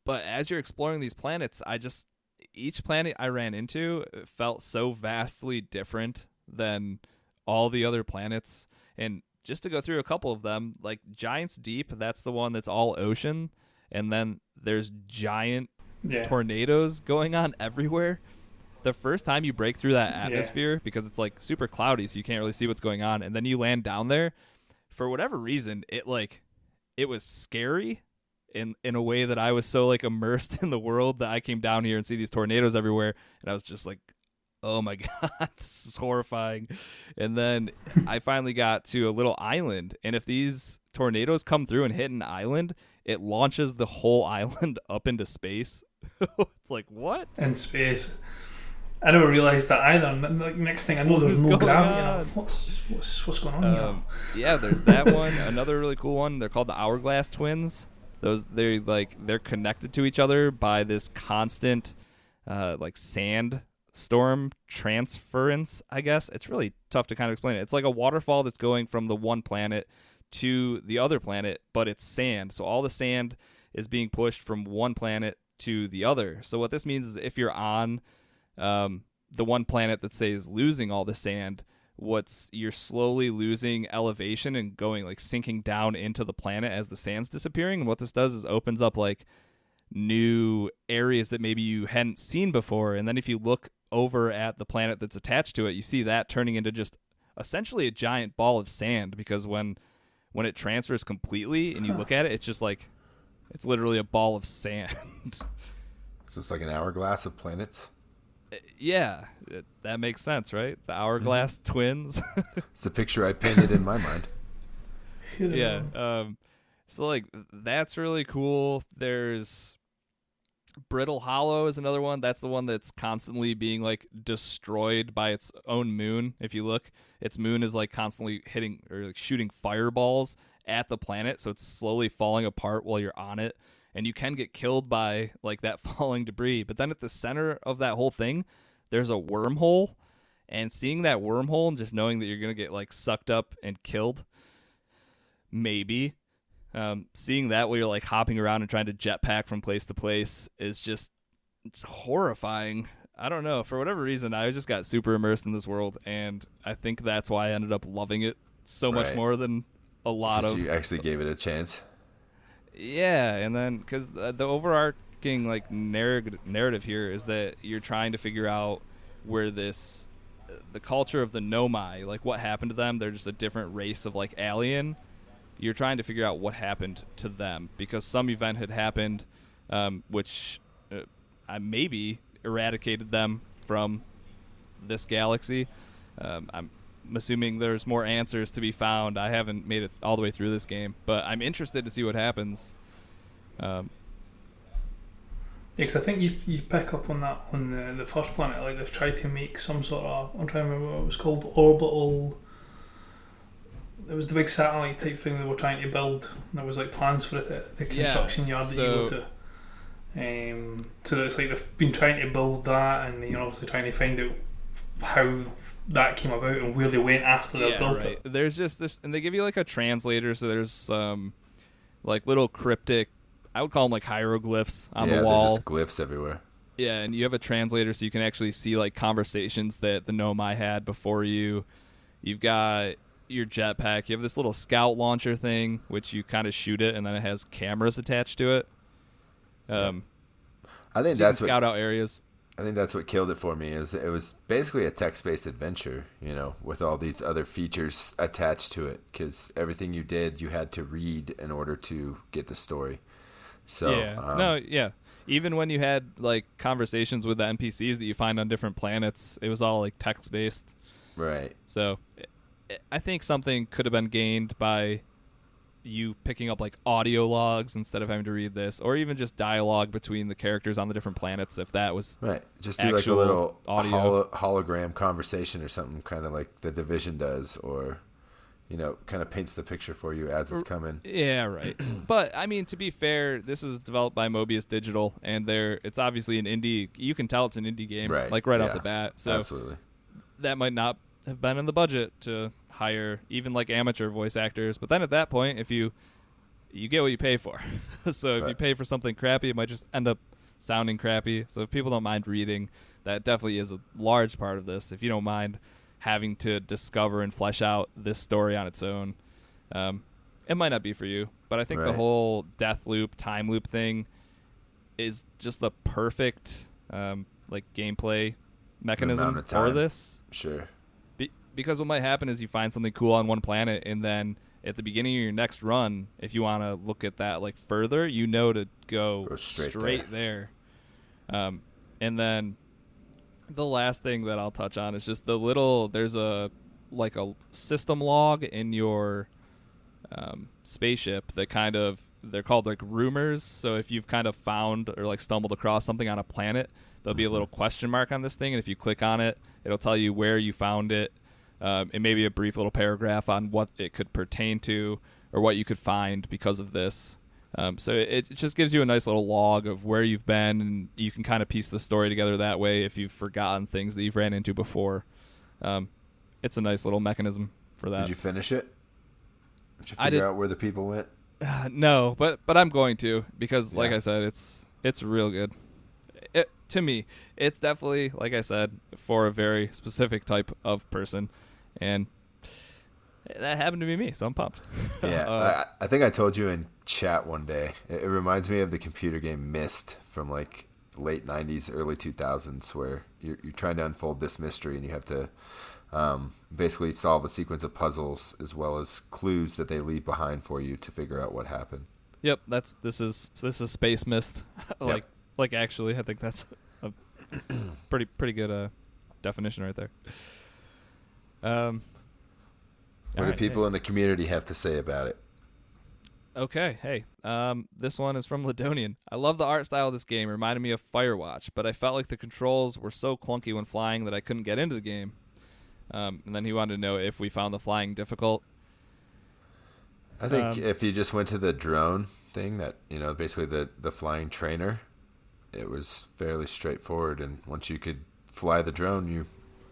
but as you're exploring these planets, I just each planet I ran into felt so vastly different than all the other planets. And just to go through a couple of them, like Giants Deep, that's the one that's all ocean, and then there's giant Yeah. tornadoes going on everywhere. The first time you break through that Yeah. atmosphere because it's like super cloudy, so you can't really see what's going on, and then you land down there, for whatever reason, it like it was scary in in a way that I was so like immersed [laughs] in the world that I came down here and see these tornadoes everywhere, and I was just like, "Oh my [laughs] god, this is horrifying!" And then I finally got to a little island, and if these tornadoes come through and hit an island, it launches the whole [laughs] island up into space. [laughs] it's like what? in space. I never realised that either. And like next thing I know, What there's no gravity. On? what's what's what's going on Um, yeah, there's that one. [laughs] Another really cool one. They're called the Hourglass Twins. Those they like they're connected to each other by this constant, uh, like sand storm transference. I guess it's really tough to kind of explain it. It's like a waterfall that's going from the one planet to the other planet, but it's sand. So all the sand is being pushed from one planet to the other. So what this means is if you're on um, the one planet that is losing all the sand, what's you're slowly losing elevation and going like sinking down into the planet as the sand's disappearing. And what this does is opens up like new areas that maybe you hadn't seen before. And then if you look over at the planet that's attached to it, you see that turning into just essentially a giant ball of sand because when when it transfers completely and you look at it, it's just like it's literally a ball of sand. So it's like an hourglass of planets. yeah, it, that makes sense, right? The hourglass twins. [laughs] It's a picture I painted in my mind. [laughs] yeah. Um, so like that's really cool. There's Brittle Hollow is another one. That's the one that's constantly being like destroyed by its own moon. If you look, its moon is like constantly hitting or like shooting fireballs at the planet, so it's slowly falling apart while you're on it. And you can get killed by like that [laughs] falling debris. But then at the center of that whole thing, there's a wormhole. And seeing that wormhole and just knowing that you're gonna get like sucked up and killed, maybe um, seeing that where you're like hopping around and trying to jetpack from place to place is just it's horrifying. I don't know. For whatever reason, I just got super immersed in this world, and I think that's why I ended up loving it so much more than a lot of you actually gave it a chance. yeah, and then because the, the overarching like narrative narrative here is that you're trying to figure out where this the culture of the Nomai, like what happened to them. They're just a different race of like alien. You're trying to figure out what happened to them because some event had happened, um, which uh, I maybe eradicated them from this galaxy. Um, I'm assuming there's more answers to be found. I haven't made it all the way through this game, but I'm interested to see what happens. Um, Because I think you, you pick up on that on the, the first planet. Like they've tried to make some sort of I'm trying to remember what it was called orbital. There was the big satellite type thing they were trying to build. There was like plans for it at the construction Yeah, yard that you go to. Um, so it's like they've been trying to build that, and you're obviously trying to find out how that came about and where they went after they yeah, built right. it. There's just this, and they give you like a translator, so there's some like little cryptic. I would call them like hieroglyphs on yeah, the wall. there's just glyphs everywhere. Yeah, and you have a translator so you can actually see like conversations that the Nomai had before you. You've got your jetpack. You have this little scout launcher thing, which you kind of shoot it, and then it has cameras attached to it. Um, I think so that's can what scout out areas. I think that's what killed it for me. Is it was basically a text-based adventure, you know, with all these other features attached to it. Because everything you did, you had to read in order to get the story. So yeah. um, no, yeah. Even when you had like conversations with the NPCs that you find on different planets, it was all like text based. right, So I- think something could have been gained by you picking up like audio logs instead of having to read this, or even just dialogue between the characters on the different planets. If that was right. Just do like a little audio. holo- hologram conversation or something, kind of like the Division does, or you know, kind of paints the picture for you as it's coming. Yeah, right. [clears throat] but I mean, to be fair, this is developed by Mobius Digital, and they're it's obviously an indie. You can tell it's an indie game, Right, like right off the bat. So Absolutely. that might not have been in the budget to hire even like amateur voice actors. But then at that point, if you you get what you pay for, [laughs] so if you pay for something crappy, it might just end up sounding crappy. So if people don't mind reading, that definitely is a large part of this. If you don't mind having to discover and flesh out this story on its own, um, it might not be for you. But I think the whole death loop, time loop thing is just the perfect um, like gameplay mechanism for this. Sure. Be- because what might happen is you find something cool on one planet, and then at the beginning of your next run, if you want to look at that like further, you know to go, Go straight there. Um, and then the last thing that I'll touch on is just the little. There's a like a system log in your um, spaceship that kind of they're called like rumors. So if you've kind of found or like stumbled across something on a planet, there'll be a little question mark on this thing, and if you click on it, it'll tell you where you found it, um, and maybe a brief little paragraph on what it could pertain to or what you could find because of this. Um, so it, it just gives you a nice little log of where you've been, and you can kind of piece the story together that way if you've forgotten things that you've ran into before. Um, it's a nice little mechanism for that. Did you finish it? Did you figure did- out where the people went? Uh, no, but but I'm going to because, like I said, it's it's real good. It, to me, it's definitely like I said for a very specific type of person, and that happened to be me, so I'm pumped. [laughs] Yeah, Uh, I, I think I told you in chat one day. It, it reminds me of the computer game Myst from like late '90s, early 2000s, where you're, you're trying to unfold this mystery and you have to um, basically solve a sequence of puzzles as well as clues that they leave behind for you to figure out what happened. Yep, that's this is this is Space Myst. [laughs] like like actually, I think that's a [coughs] pretty pretty good uh, definition right there. Um, What do alright, people in the community have to say about it? Okay, hey, um, this one is from Ladonian. I love the art style of this game. It reminded me of Firewatch, but I felt like the controls were so clunky when flying that I couldn't get into the game. Um, and then he wanted to know if we found the flying difficult. I think Um, if you just went to the drone thing, that you know, basically the the flying trainer, it was fairly straightforward. And once you could fly the drone, you,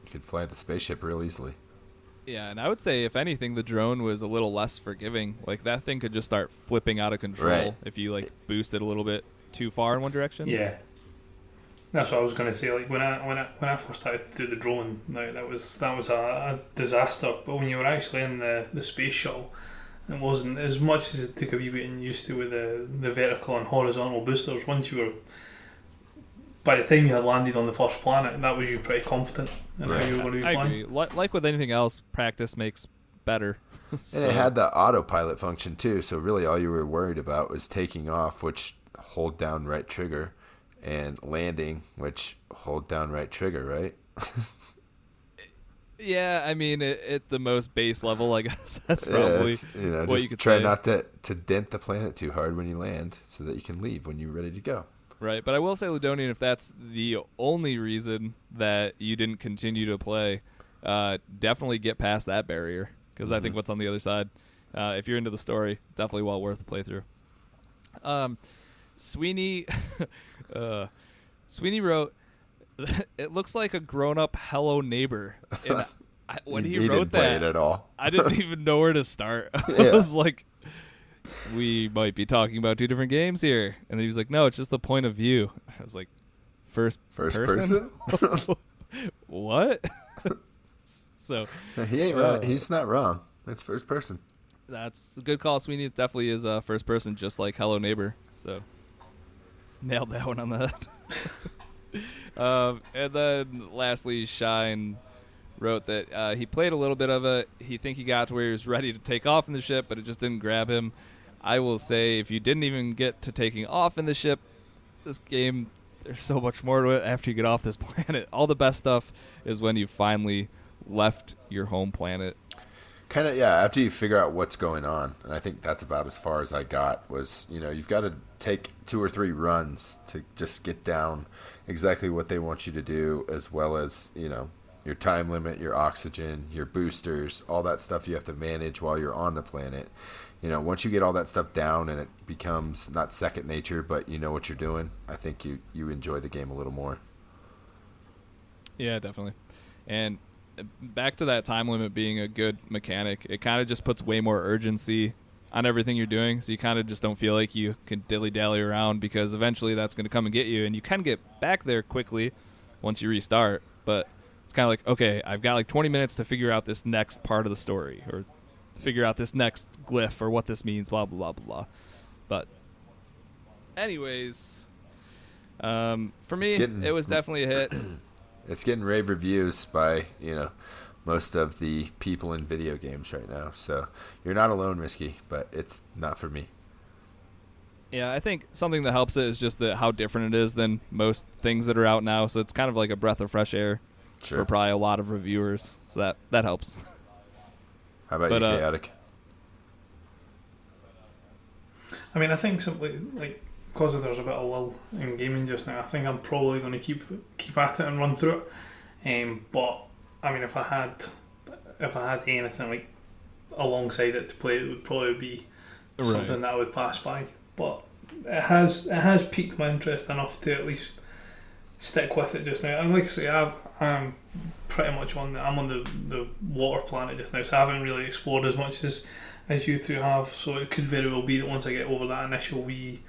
you could fly the spaceship real easily. Yeah, and I would say if anything, the drone was a little less forgiving. Like that thing could just start flipping out of control Right. if you like boost it a little bit too far in one direction. Yeah. That's what I was going to say. Like when I when I when I first started to do the drone, like, that was that was a, a disaster. But when you were actually in the, the space shuttle, it wasn't as much as it took a wee bit getting used to with the the vertical and horizontal boosters. Once you were, by the time you had landed on the first planet, that was you pretty confident in Right. how you were going to be I flying. agree. Like with anything else, practice makes better. [laughs] And it had the autopilot function too, so really all you were worried about was taking off, which hold down right trigger, and landing, which hold down right trigger, right? [laughs] Yeah, I mean, it, at the most base level, I [laughs] guess that's probably it's, you know, what just you could try say. not to to dent the planet too hard when you land, so that you can leave when you're ready to go. Right. But I will say, Ludonian, if that's the only reason that you didn't continue to play, uh, definitely get past that barrier because I think what's on the other side, uh, if you're into the story, definitely well worth the playthrough. Um, Sweeney, [laughs] uh, Sweeney wrote, [laughs] "It looks like a grown-up Hello Neighbor." And [laughs] I, when he, wrote didn't play that, it at all. I didn't even know where to start. I Yeah. was like, "We might be talking about two different games here," and he was like, "No, it's just the point of view." I was like, first First person? person? [laughs] what?" [laughs] so he ain't Uh, wrong. He's not wrong. It's first person. that's a good call, Sweeney. It definitely is uh, first person, just like Hello Neighbor. So nailed that one on the head. [laughs] um, and then lastly, Shine wrote that uh, he played a little bit of it. He think he got to where he was ready to take off in the ship, but it just didn't grab him. I will say, if you didn't even get to taking off in the ship, this game there's so much more to it after you get off this [laughs] planet. All the best stuff is when you finally left your home planet. Kind of, yeah. After you figure out what's going on, and I think that's about as far as I got. Was you know you've got to take two or three runs to just get down exactly what they want you to do, as well as you know your time limit, your oxygen, your boosters, all that stuff you have to manage while you're on the planet. You know, once you get all that stuff down and it becomes not second nature, but you know what you're doing, I think you you enjoy the game a little more. Yeah, definitely. And uh, back to that time limit being a good mechanic, it kind of just puts way more urgency on everything you're doing. So you kind of just don't feel like you can dilly dally around because eventually that's going to come and get you. And you can get back there quickly once you restart. But it's kind of like, okay, I've got like 20 minutes to figure out this next part of the story or figure out this next glyph or what this means, blah, blah, blah, blah, blah. But, anyways. Um, for me, getting- it was definitely a hit. [clears throat] It's getting rave reviews by you know most of the people in video games right now. So you're not alone, risky, but it's not for me. Yeah, I think something that helps it is just that how different it is than most things that are out now. So it's kind of like a breath of fresh air Sure. for probably a lot of reviewers. So that that helps. [laughs] How about but, you, uh, chaotic? I mean, I think simply like because there's a bit of lull in gaming just now. I think I'm probably going to keep keep at it and run through it. Um, but I mean, if I had if I had anything like alongside it to play, it would probably be something that I would pass by. But it has it has piqued my interest enough to at least stick with it just now. And like I say, I've, I'm pretty much on the, I'm on the the water planet just now, so I haven't really explored as much as as you two have. So it could very well be that once I get over that initial wee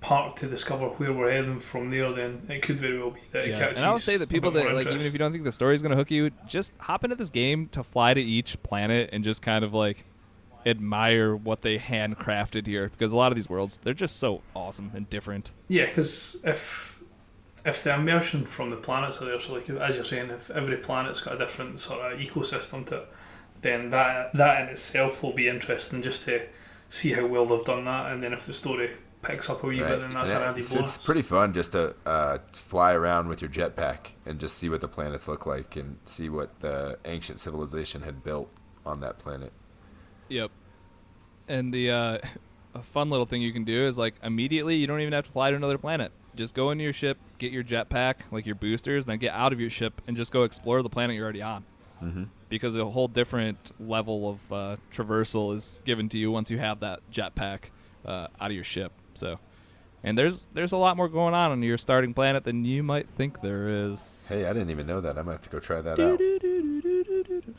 part to discover where we're heading from there, then it could very well be that it Yeah. catches. And I'll say that people that like even if you don't think the story is going to hook you, just hop into this game to fly to each planet and just kind of like admire what they handcrafted here because a lot of these worlds they're just so awesome and different. Yeah, because if if the immersion from the planets are there, so like as you're saying, if every planet's got a different sort of ecosystem to it, then that that in itself will be interesting just to see how well they've done that, and then if the story picks up a wee Right. bit, then that's And an added it's, bonus. it's pretty fun just to uh, fly around with your jetpack and just see what the planets look like and see what the ancient civilization had built on that planet. Yep. And the uh, [laughs] a fun little thing you can do is like immediately you don't even have to fly to another planet. Just go into your ship, get your jetpack, like your boosters, and then get out of your ship and just go explore the planet you're already on. Mhm. Because a whole different level of uh, traversal is given to you once you have that jetpack uh, out of your ship. So, and there's there's a lot more going on on your starting planet than you might think there is. Hey, I didn't even know that. I might have to go try that out. [laughs]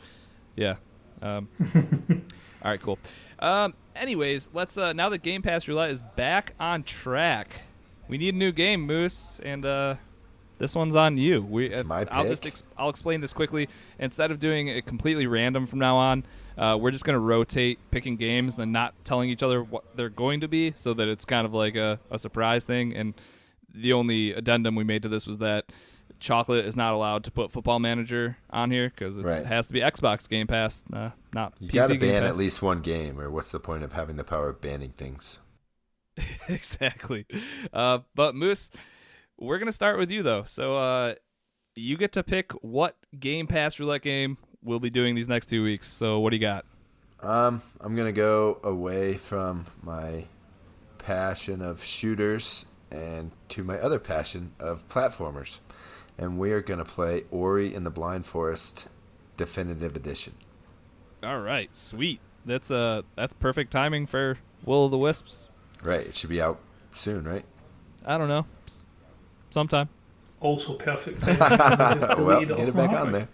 Yeah. Um, [laughs] all right, cool. Um, anyways, let's uh, now that Game Pass Roulette is back on track, we need a new game, Moose, and uh, this one's on you. We, It's uh, my I'll just ex- I'll explain this quickly. Instead of doing it completely random from now on, uh, we're just gonna rotate picking games, and then not telling each other what they're going to be, so that it's kind of like a, a surprise thing. And the only addendum we made to this was that Chocolate is not allowed to put Football Manager on here because it has to be Xbox Game Pass, uh, not You PC got to Game ban at least one game, or what's the point of having the power of banning things? [laughs] exactly. Uh, but Moose, we're gonna start with you though. So uh, you get to pick what Game Pass roulette game we'll be doing these next two weeks. So what do you got? Um, I'm gonna go away from my passion of shooters and to my other passion of platformers, and we are gonna play Ori and the Blind Forest Definitive Edition. All right, sweet. That's uh that's perfect timing for Will of the Wisps. Right. It should be out soon, right? I don't know, sometime. Also perfect. [laughs] well, get it back on there.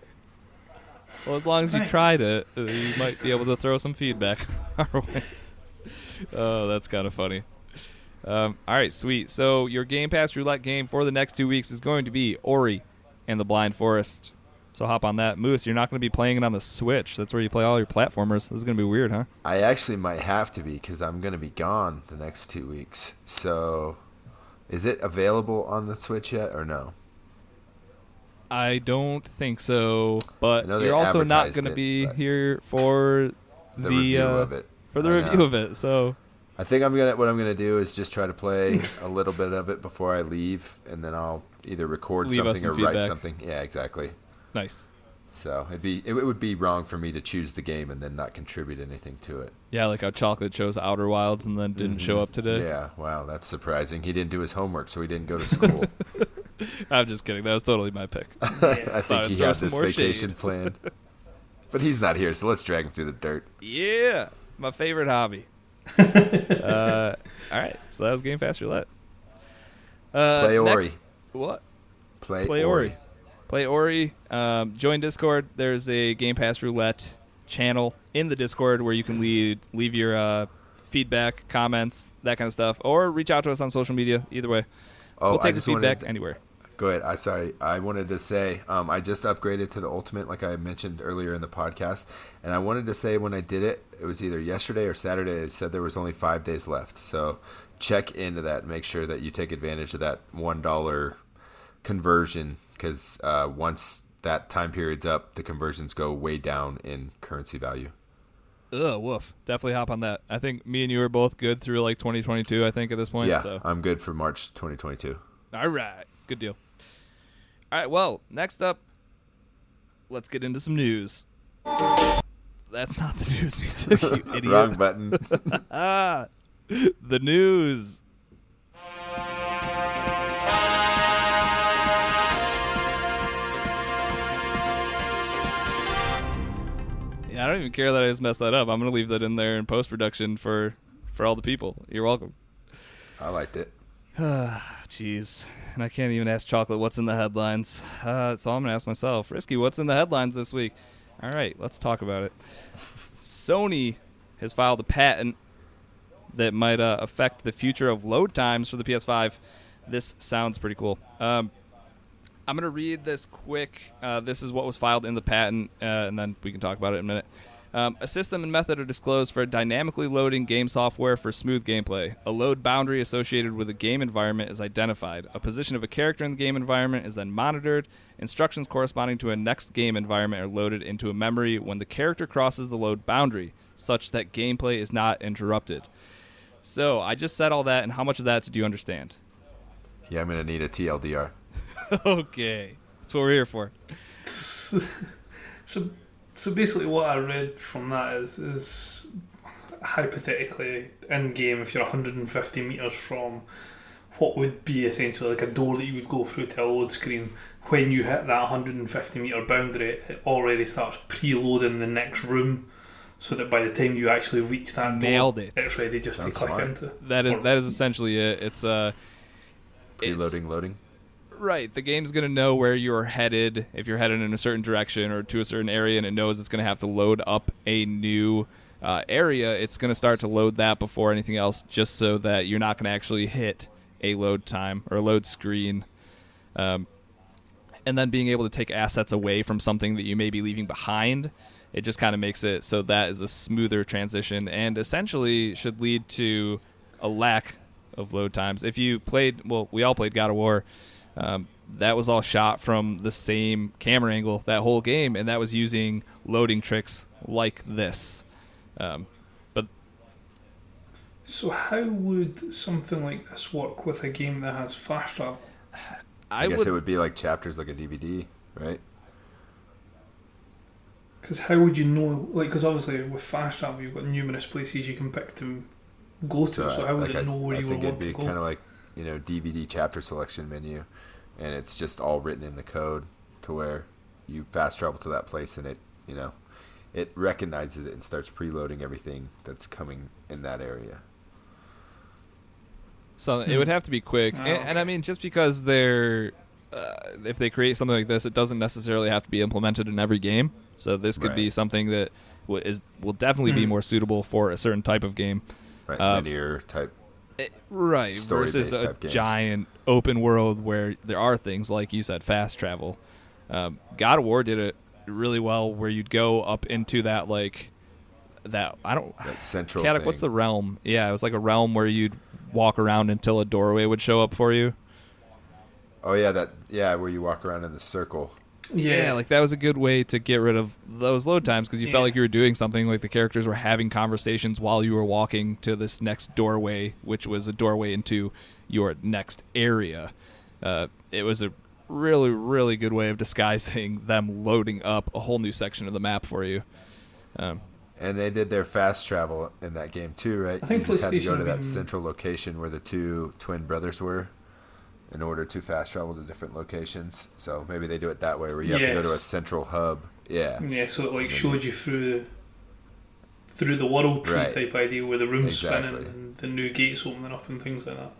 Well, as long as you Nice. tried it, uh, you might be able to throw some feedback [laughs] our way. Oh, that's kind of funny. Um, all right, sweet. So your Game Pass roulette game for the next two weeks is going to be Ori and the Blind Forest. So hop on that, Moose. You're not going to be playing it on the Switch. That's where you play all your platformers. This is going to be weird, huh? I actually might have to be because I'm going to be gone the next two weeks. So, is it available on the Switch yet or no? I don't think so, but I know they you're also not going to be here for The, the, review uh, of it. for the I review know. of it. So I think I'm gonna. What I'm gonna do is just try to play a little bit of it before I leave, and then I'll either record Leave something or some write something. Yeah, exactly. Nice. So it'd be it would be wrong for me to choose the game and then not contribute anything to it. Yeah, like how Chocolate chose Outer Wilds and then didn't show up today. Mm-hmm. Yeah, wow, that's surprising. He didn't do his homework, so he didn't go to school. [laughs] [laughs] I'm just kidding. That was totally my pick. [laughs] I Thought think he had this vacation shade. planned. But he's not here, so let's drag him through the dirt. Yeah, my favorite hobby. uh, all right, so that was Game Pass Roulette. Uh, Play Ori. next- what? Play, Play Ori. Play Ori. Um, join Discord. There's a Game Pass Roulette channel in the Discord where you can leave leave your uh, feedback, comments, that kind of stuff, or reach out to us on social media. Either way, Oh, we'll take the wanted feedback to- anywhere. Go ahead. I sorry. I wanted to say um, I just upgraded to the ultimate, like I mentioned earlier in the podcast, and I wanted to say when I did it, it was either yesterday or Saturday. It said there was only five days left, so check into that. Make sure that you take advantage of that one dollar conversion because uh, once that time period's up, the conversions go way down in currency value. Ugh, woof. Definitely hop on that. I think me and you are both good through like 2022. I think at this point. yeah, So. I'm good for March 2022. All right. Good deal. All right. Well, next up, let's get into some news. That's not the news music, [laughs] you [laughs] idiot. Wrong button. Ah, [laughs] the news. I don't even care that I just messed that up. I'm gonna leave that in there in post production for for all the people. You're welcome. I liked it. [sighs] Jeez, and I can't even ask Chocolate what's in the headlines. Uh, so I'm gonna ask myself, Risky, what's in the headlines this week? All right, let's talk about it. Sony has filed a patent that might uh, affect the future of load times for the PS5. This sounds pretty cool. Um, I'm going to read this quick. Uh, this is what was filed in the patent, uh, and then we can talk about it in a minute. Um, a system and method are disclosed for dynamically loading game software for smooth gameplay. A load boundary associated with a game environment is identified. A position of a character in the game environment is then monitored. Instructions corresponding to a next game environment are loaded into a memory when the character crosses the load boundary, such that gameplay is not interrupted. So, I just said all that, and how much of that did you understand? Yeah, I'm gonna need a TLDR. [laughs] okay. That's what we're here for. [laughs] so, so basically, what I read from that is is hypothetically in game, if you're 150 meters from what would be essentially like a door that you would go through to a load screen, when you hit that 150 meter boundary, it already starts preloading the next room. So that by the time you actually reach that door, Nailed it. it's ready just Sounds to click smart. into. That is Or- that is essentially it. It's uh it's- Preloading, loading. Right. The game's going to know where you're headed if you're headed in a certain direction or to a certain area, and it knows it's going to have to load up a new uh, area. It's going to start to load that before anything else, just so that you're not going to actually hit a load time or load screen. Um, and then being able to take assets away from something that you may be leaving behind. It just kind of makes it so that is a smoother transition and essentially should lead to a lack of load times. If you played, well, we all played God of War. Um, that was all shot from the same camera angle that whole game, and that was using loading tricks like this. Um, but So how would something like this work with a game that has fast travel? I, I, guess would, it would be like chapters like a DVD, right? Because how would you know? Like, because obviously with fast travel, you've got numerous places you can pick to go to. So, how would like it I, know where I you think would it'd want be to go? kind of like you know DVD chapter selection menu, and it's just all written in the code to where you fast travel to that place, and it you know it recognizes it and starts preloading everything that's coming in that area. So it Hmm. would have to be quick, Oh, and, and I mean, just because they're, uh, if they create something like this, it doesn't necessarily have to be implemented in every game. So this could be something that w- is will definitely be Hmm. more suitable for a certain type of game. Right, Uh, linear type. It- right versus a games. giant open world where there are things like you said fast travel um, god of war did it really well where you'd go up into that like that i don't That central. What's the realm yeah it was like a realm where you'd walk around until a doorway would show up for you Oh yeah, that yeah, where you walk around in the circle. Yeah, like that was a good way to get rid of those load times because you felt like you were doing something like the characters were having conversations while you were walking to this next doorway which was a doorway into your next area. Uh, it was a really really good way of disguising [laughs] them loading up a whole new section of the map for you. Um, And they did their fast travel in that game too, right? I think you just had to go to that central location where the two twin brothers were in order to fast travel to different locations. So maybe they do it that way where you have to go to a central hub. Yeah. yeah. So it like showed you through through the world tree Right. type idea where the room's Exactly. spinning and the new gates opening up and things like that.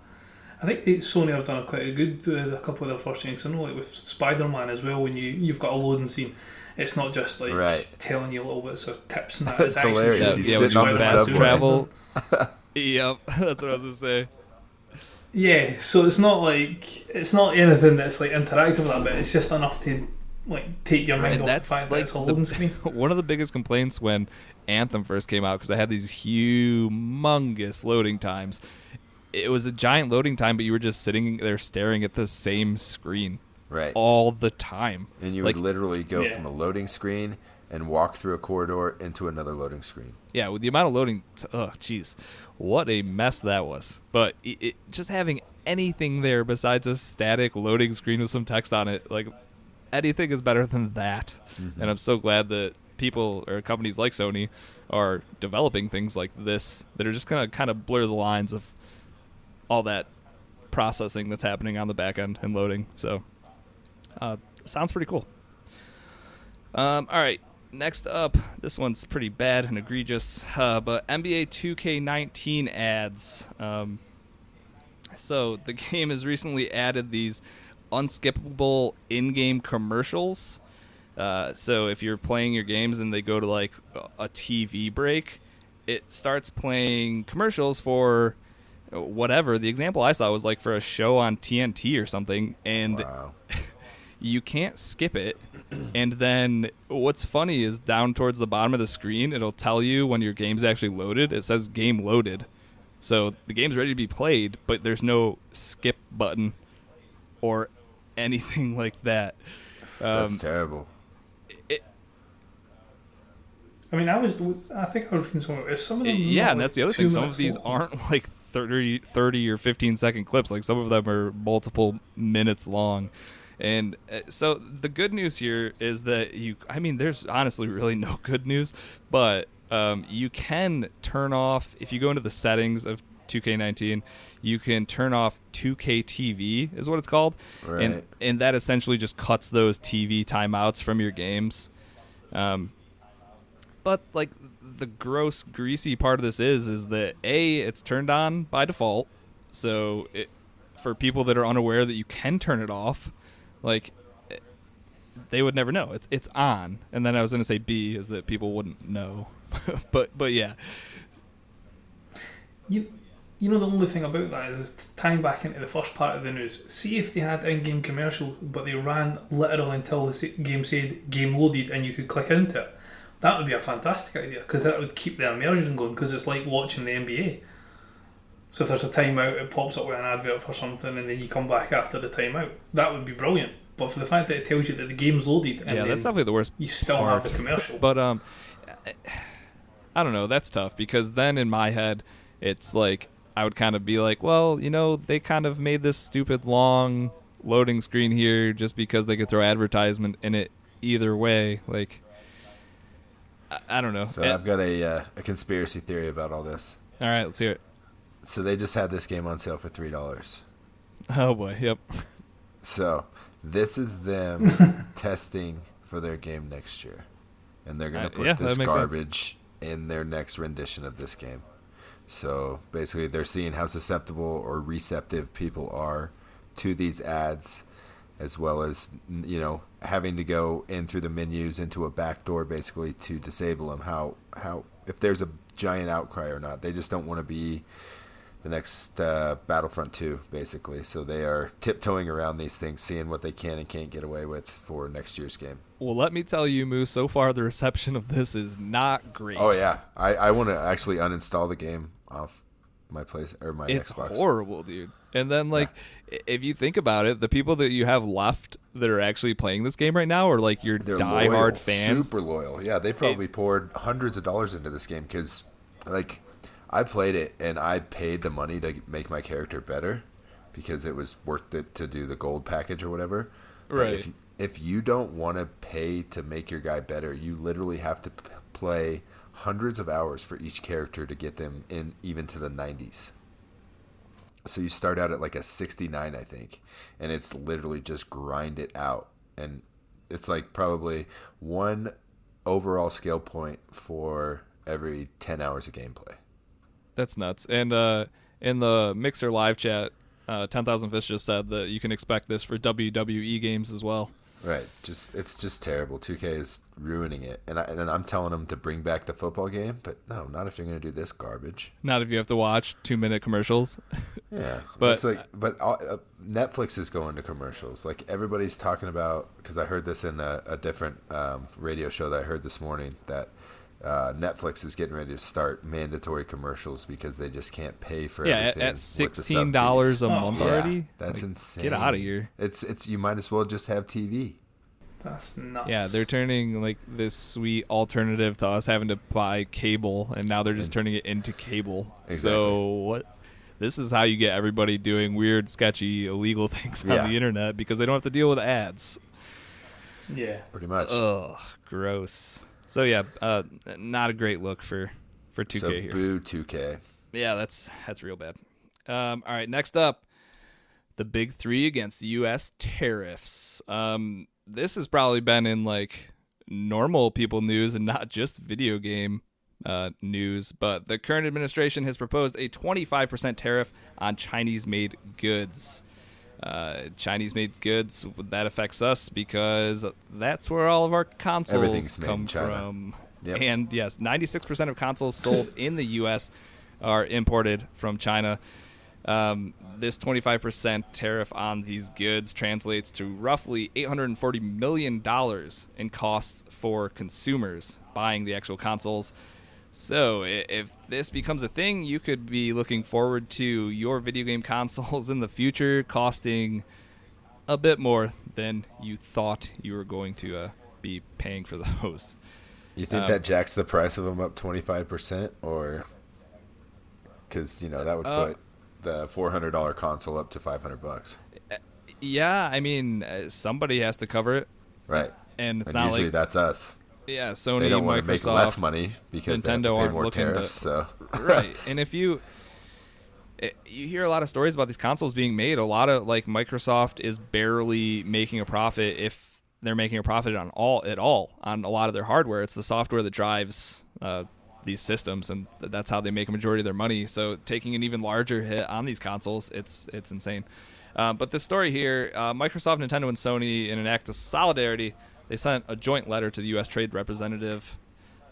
I think they, Sony have done a quite a good with a couple of their first things. I know, like with Spider Man as well. When you you've got a loading scene, it's not just like Right. telling you a little bits of tips and [laughs] that. It's actually hilarious. showing He's you yeah, when sitting you on the fast travel [laughs] [laughs] yep that's what i was gonna say Yeah, so it's not like it's not anything that's like interactive with that bit. It's just enough to like take your mind And off that's, the fact like, that it's a the- loading [laughs] screen. one of the biggest complaints when Anthem first came out because I had these humongous loading times. It was a giant loading time, but you were just sitting there staring at the same screen Right. all the time. And you like- would literally go Yeah. from a loading screen and walk through a corridor into another loading screen. Yeah, with the amount of loading, t- oh jeez, what a mess that was. But it, it, just having anything there besides a static loading screen with some text on it, like anything is better than that. And I'm so glad that people or companies like Sony are developing things like this that are just gonna kind of blur the lines of all that processing that's happening on the back end and loading. So, uh, sounds pretty cool. Um, all right, next up, this one's pretty bad and egregious, uh, but NBA 2K19 ads. Um, so the [laughs] game has recently added these unskippable in-game commercials. Uh, so if you're playing your games and they go to like a- TV break, it starts playing commercials for whatever. The example I saw was like for a show on TNT or something, and Wow. [laughs] you can't skip it. And then what's funny is down towards the bottom of the screen, it'll tell you when your game's actually loaded. It says game loaded. So the game's ready to be played, but there's no skip button or anything [laughs] like that. That's Um, terrible. it, I mean, I was, was I think I was reading somewhere. Is some of them yeah, not, and like, that's the other thing. Some of these long? aren't [laughs] like 30, 30 or 15 second clips. Like some of them are multiple minutes long. And uh, so the good news here is that you, I mean, there's honestly really no [laughs] good news, but um, you can turn off, if you go into the settings of 2K19, you can turn off 2K TV, is what it's called. And, and that essentially just cuts those TV timeouts from your games. Um, but like the gross greasy part of this is is that a it's turned on by default so it, for people that are unaware that you can turn it off like they would never know it's it's on and then i was going to say b is that people wouldn't know [laughs] but but yeah You, you know, the only thing about that is tying back into the first part of the news. See if they had in-game commercial, but they ran literally until the game said "game loaded" and you could click into it. That would be a fantastic idea because that would keep the immersion going. Because it's like watching the NBA. So if there's a timeout, it pops up with an advert for something, and then you come back after the timeout. That would be brilliant. But for the fact that it tells you that the game's loaded, and yeah that's definitely the worst you still part. have the commercial. But um, I don't know. That's tough because then in my head, it's like I would kind of be like, well, you know, they kind of made this stupid long loading screen here just because they could throw advertisement in it either way. Like, I, I don't know. So Eh, I've got a uh, a conspiracy theory about all this. all right, let's hear it. So they just had this game on sale for three dollars. Oh boy, yep. So this is them [laughs] testing for their game next year. and they're going Uh, to put yeah, this makes sense. garbage in their next rendition of this game. So basically, they're seeing how susceptible or receptive people are to these ads, as well as you know having to go in through the menus into a back door basically to disable them. How how if there's a giant outcry or not, they just don't want to be the next uh, Battlefront 2, basically. So they are tiptoeing around these things, seeing what they can and can't get away with for next year's game. Well, let me tell you, Moose. So far, the reception of this is not great. Oh yeah, I, I want to actually uninstall the game off my place or my it's Xbox. horrible, dude. And then, like, i if you think about it, the people that you have left that are actually playing this game right now are like your They're diehard loyal, fans. super loyal. Yeah, they probably poured hundreds of dollars into this game because, like, I played it and I paid the money to make my character better because it was worth it to do the gold package or whatever. But Right. If, if you don't want to pay to make your guy better, you literally have to p- play hundreds of hours for each character to get them in even to the 90s. So you start out at like a 69, I think, and it's literally just grind it out. And it's like probably one overall skill point for every 10 hours of gameplay. That's nuts. And uh, in the Mixer live chat, uh, 10,000 Fish just said that you can expect this for WWE games as well. Right. Just it's just terrible. 2K is ruining it. And I, and I'm telling them to bring back the football game, but no, not if you're going to do this garbage. Not if you have to watch two minute commercials. [laughs] Yeah, But- but it's like, but all, uh, Netflix is going to commercials. Like everybody's talking about because I heard this in a, a different um, radio show that I heard this morning that uh, Netflix is getting ready to start mandatory commercials because they just can't pay for yeah, at, everything. at with sixteen dollars a month Oh, Yeah, already. that's Like, insane. Get out of here. It's it's you might as well just have TV. That's nuts. Yeah, they're turning like this sweet alternative to us having to buy cable, and now they're just And- turning it into cable. Exactly. So what? This is how you get everybody doing weird, sketchy, illegal [laughs] things on Yeah. the internet because they don't have to deal with ads. Yeah. Pretty much. Ugh, gross. So yeah, uh, not a great look for for 2K so here. boo 2K. Yeah, that's that's real bad. Um, all right, next up, the big three against the U.S. tariffs. Um, this has probably been in like normal people news and not just video game uh, news. But the current administration has proposed a 25% tariff on Chinese-made goods. Uh, Chinese-made goods that affects us because that's where all of our consoles made come from. Yep. And yes, 96% of consoles sold [laughs] in the U.S. are imported from China. Um, this 25% tariff on these goods translates to roughly $840 million in costs for consumers buying the actual consoles. So, if this becomes a thing, you could be looking forward to your video game [laughs] consoles in the future costing a bit more than you thought you were going to uh, be paying for [laughs] those. You think Um, that jacks the price of them up 25% or cuz you know that would Uh, put the $400 console up to 500 bucks. Yeah, I mean, uh, somebody has to cover it, Right. and it's And not usually like that's us. Yeah, Sony, they don't want to make less Microsoft, money because Nintendo aren't more looking to- tariffs. So [laughs] right. And if you it, you hear a lot of stories about these consoles being made, a lot of like Microsoft is barely making a profit if they're making a profit on all at all on a lot of their hardware. It's the software that drives uh, these systems, and that's how they make a majority of their money. So taking an even larger hit on these consoles, it's it's insane. Um, but this story here, uh, Microsoft, Nintendo, and Sony, in an act of solidarity, they sent a joint letter to the U.S. Trade Representative,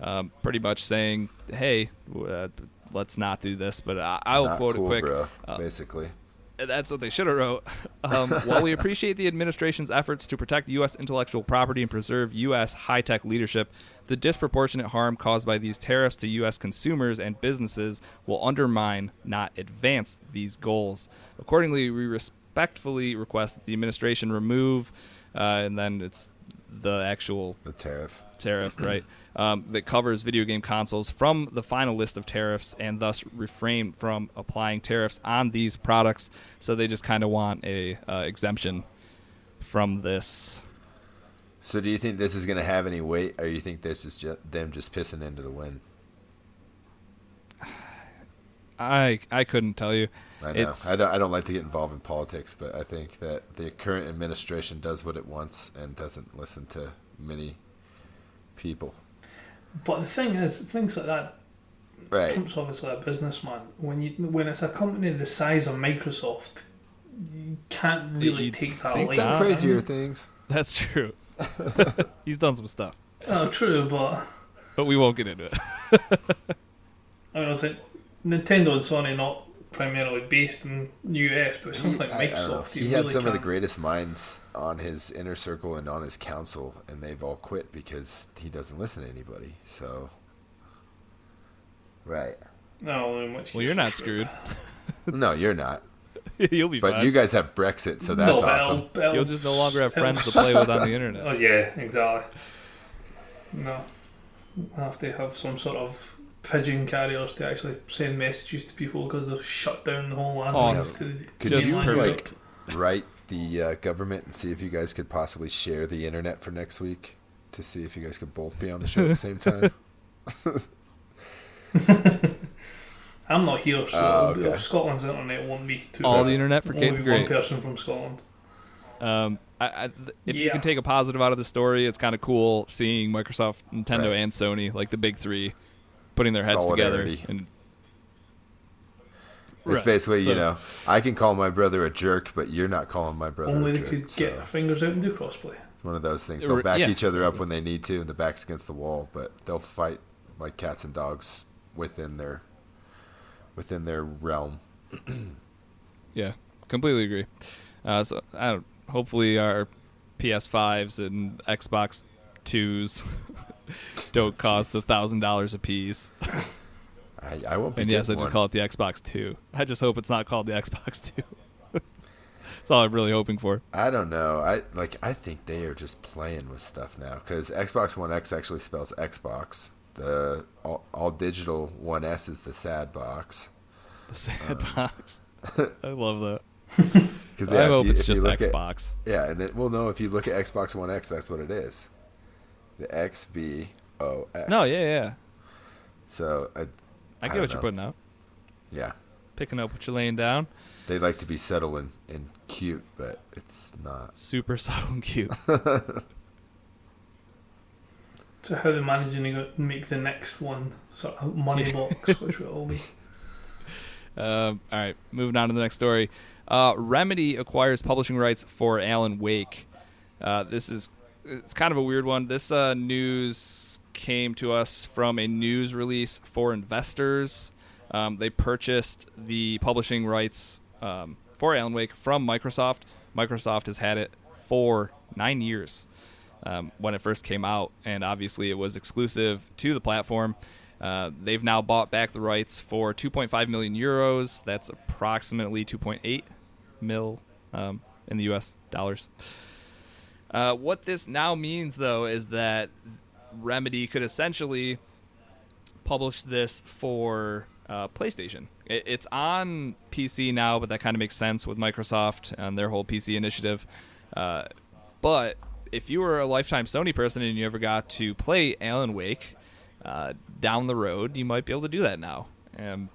um, pretty much saying, "Hey, uh, let's not do this." But I, I'll not quote cool, it quick. bro. Uh, basically. that's what they should have wrote. [laughs] Um, while we appreciate the administration's efforts to protect U.S. intellectual property and preserve U.S. high-tech leadership, the disproportionate harm caused by these tariffs to U.S. consumers and businesses will undermine, not advance, these goals. Accordingly, we respectfully request that the administration remove, uh, and then it's the actual The tariff. tariff, [coughs] right, um, that covers video game consoles from the final list of tariffs and thus refrain from applying tariffs on these products. So they just kind of want a uh, exemption from this. So do you think this is going to have any weight, or you think this is just them just pissing into the wind? I I couldn't tell you. I know. I don't. I don't like to get involved in politics, but I think that the current administration does what it wants and doesn't listen to many people. But the thing is, things like that. Right. Trump's obviously a businessman. When you when it's a company the size of Microsoft, you can't really You take that think light. so? can Crazier you? things. That's true. [laughs] He's done some stuff, Oh, true, but but we won't get into it. [laughs] I mean, I was like, Nintendo and Sony not primarily based in US, but something like I- I don't know. Microsoft. He you had really some of the greatest minds on his inner circle and on his council, and they've all quit because he doesn't listen to anybody. So, right? No, in which Well, you're we're not screwed. [laughs] No, you're not. [laughs] You'll be But fine. you guys have Brexit, so that's No, awesome. it'll- it'll- You'll just no longer have friends to play with on the [laughs] internet. Oh yeah, exactly. No, I have to have some sort of pigeon carriers to actually send messages to people because they've shut down the whole land. Awesome. To the Could you perfect. like write the uh, government and see if you guys could possibly share the internet for next week to see if you guys could both be on the show at the same time? [laughs] [laughs] I'm not here, so Oh, okay. Scotland's internet won't be too. All bad. the internet for Only kids, one great. person from Scotland. Um, I, I, th- if you can take a positive out of the story, it's kind of cool seeing Microsoft, Nintendo, Right. and Sony, like the big three, putting their heads together. And It's Right. basically, you know, I can call my brother a jerk, but you're not calling my brother Only a they jerk. could so get their fingers out and do crossplay. it's one of those things. They'll back yeah, each other up when they need to, and the back's against the wall, but they'll fight like cats and dogs within their within their realm. [clears throat] yeah, completely agree. Uh, so I don't, hopefully our PS5s and Xbox Twos [laughs] [laughs] don't cost a thousand dollars a piece. I, I won't be And yes, I getting did one. call it the Xbox Two. I just hope it's not called the Xbox [laughs] Two. That's all I'm really hoping for. I don't know. I like. I think they are just playing with stuff now because Xbox One X actually spells Xbox. The all, all digital One S is the sad box. The sad um, box. [laughs] I love that. Because I hope it's just Xbox. yeah, and it, well, no, if you look at Xbox One X, that's what it is. The X B O X. No, yeah, yeah. So I, I I get don't what you're putting out. yeah, Picking up what you're laying down. they like to be subtle and, and cute, but it's not. Super [laughs] subtle and cute. [laughs] So how they're managing to go- make the next one sort of money Yeah. box, [laughs] which will all be. Um, all right, moving on to the next story. Uh, Remedy acquires publishing rights for Alan Wake. Uh, this is it's kind of a weird one. This uh, news came to us from a news release for investors. Um, they purchased the publishing rights um, for Alan Wake from Microsoft. Microsoft has had it for nine years um, when it first came out, and obviously it was exclusive to the platform. Uh, they've now bought back the rights for 2.5 million euros. That's approximately 2.8 mil um, in the U.S. dollars. Uh, what this now means, though, is that Remedy could essentially publish this for uh, PlayStation. It, it's on PC now, but that kind of makes sense with Microsoft and their whole PC initiative. Uh, but if you were a lifetime Sony person and you ever got to play Alan Wake uh, down the road, you might be able to do that now. And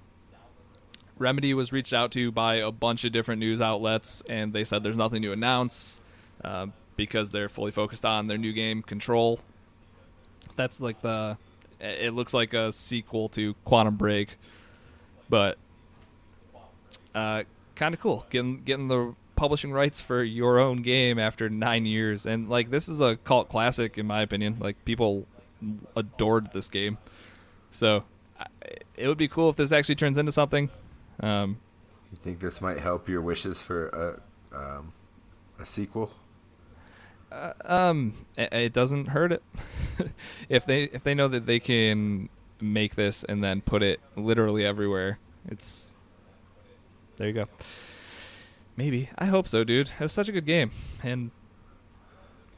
Remedy was reached out to by a bunch of different news outlets, and they said there's nothing to announce uh, because they're fully focused on their new game, Control. That's like the. It looks like a sequel to Quantum Break, but uh, kind of cool. Getting getting the publishing rights for your own game after nine years, and like this is a cult classic in my opinion. Like people adored this game, so it would be cool if this actually turns into something. Um, You think this might help your wishes for a um, a sequel? Um, it, it doesn't hurt it [laughs] if they if they know that they can make this and then put it literally everywhere. It's there you go. Maybe I hope so, dude. It was such a good game, and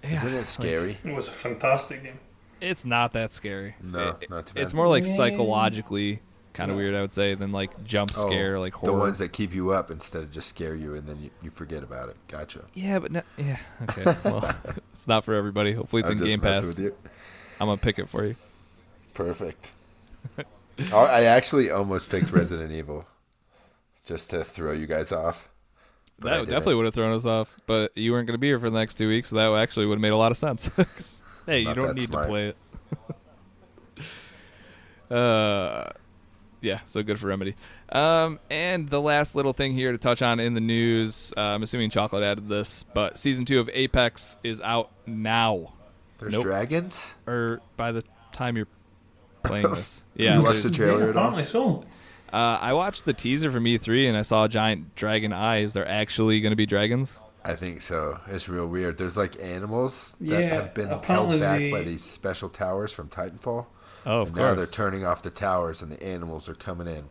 yeah, Isn't it like, scary? It was a fantastic game. it's not that scary. No, It- not too bad. It's more like Yeah. psychologically kind of Yeah. weird, I would say, than like jump Oh, scare, like horror. The ones that keep you up instead of just scare you and then you, you forget about it. Gotcha. yeah, but no, yeah, okay. Well, [laughs] it's not for everybody. Hopefully, it's I'm in Game Pass. With you. I'm gonna pick it for you. Perfect. I [laughs] I actually almost picked Resident Evil just to throw you guys off. that definitely would have thrown us off, but you weren't going to be here for the next two weeks, so that actually would have made a lot of sense. [laughs] hey, you don't need smart. to play it. Uh, yeah, so good for Remedy. Um, and the last little thing here to touch on in the news, uh, I'm assuming Chocolate added this, but season two of Apex is out now, There's Nope. dragons. or by the time you're [laughs] playing this. Yeah, You watched the trailer yeah, at all? apparently so. uh, I watched the teaser from E3 and I saw giant dragon eyes. They're actually going to be dragons. I think so. It's real weird. There's like animals that Yeah, have been held back they- by these special towers from Titanfall. Oh, of and now they're turning off the towers and the animals are coming in.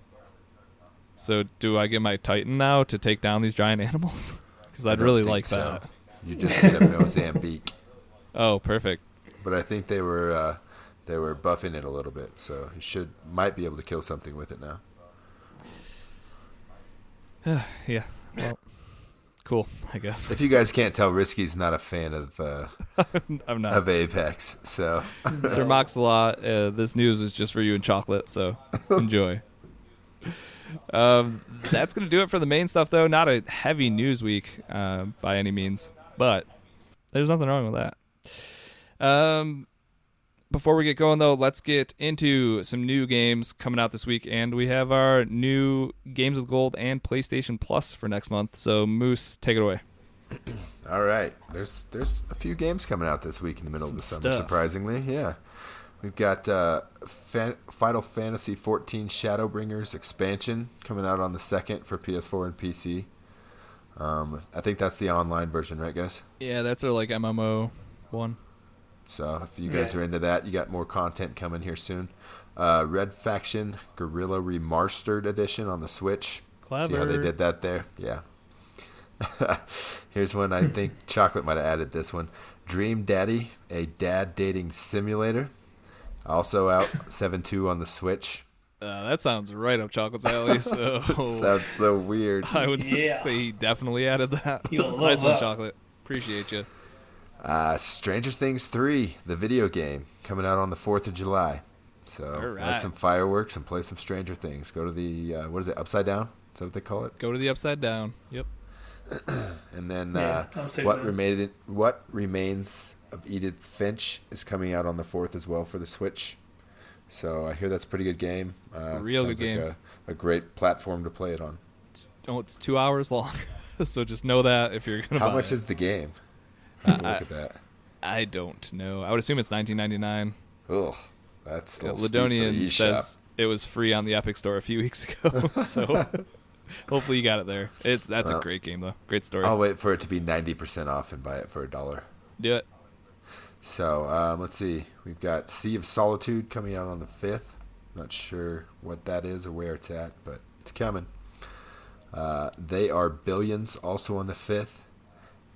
So do I get my Titan now to take down these giant animals? [laughs] Because I'd really like so. that. You just get a Mozambique. [laughs] Oh, perfect. But I think they were uh, they were buffing it a little bit, so you should might be able to kill something with it now. [sighs] yeah. Well, cool. I guess If you guys can't tell, Risky's not a fan of uh, [laughs] I'm not. of Apex, so [laughs] Sir Moxalot, uh, this news is just for you and chocolate, so [laughs] enjoy. um, that's gonna do it for the main stuff, though. Not a heavy news week uh, by any means, but there's nothing wrong with that. Um, before we get going, though, let's get into some new games coming out this week, and we have our new Games with Gold and PlayStation Plus for next month. So, Moose, take it away. [clears throat] all right. There's there's a few games coming out this week in the middle Some of the summer. stuff. Surprisingly, yeah. We've got uh, Fan- Final Fantasy XIV Shadowbringers expansion coming out on the second for PS4 and PC. Um, I think that's the online version, right, guys? Yeah, that's our like MMO one. So if you guys Yeah. are into that, you got more content coming here soon. Uh, Red Faction Guerrilla Remastered Edition on the Switch. See how they did that there? Yeah. [laughs] Here's one I think [laughs] Chocolate might have added this one. Dream Daddy, a dad dating simulator. Also out [laughs] 7 2 on the Switch. Uh, that sounds right up Chocolate's alley. So Sounds so weird. I would Yeah. say he definitely added that. You'll love nice one. Chocolate. Appreciate you. Uh, Stranger Things 3, the video game, coming out on the 4th of July. So All light some fireworks and play some Stranger Things. Go to the, uh, what is it, Upside Down? Is that what they call it? Go to the upside down. Yep. [clears throat] And then Yeah, uh, what remained what remains of Edith Finch is coming out on the fourth as well for the Switch. So I hear that's a pretty good game. Uh, Real sounds good like game. A, a great platform to play it on. It's, oh, it's two hours long. [laughs] so just know that if you're gonna. How buy much it. is the game? Uh, I- look at that. I don't know. I would assume it's 19.99. Ugh, that's a little steep for the Ladonian says it was free on the Epic Store a few [laughs] weeks ago. [laughs] so hopefully you got it there. It's that's a great game though. Great story. I'll wait for it to be ninety percent off and buy it for a dollar. Do it. So um, let's see. We've got Sea of Solitude coming out on the fifth. Not sure what that is or where it's at, but it's coming. Uh, they are billions also on the fifth,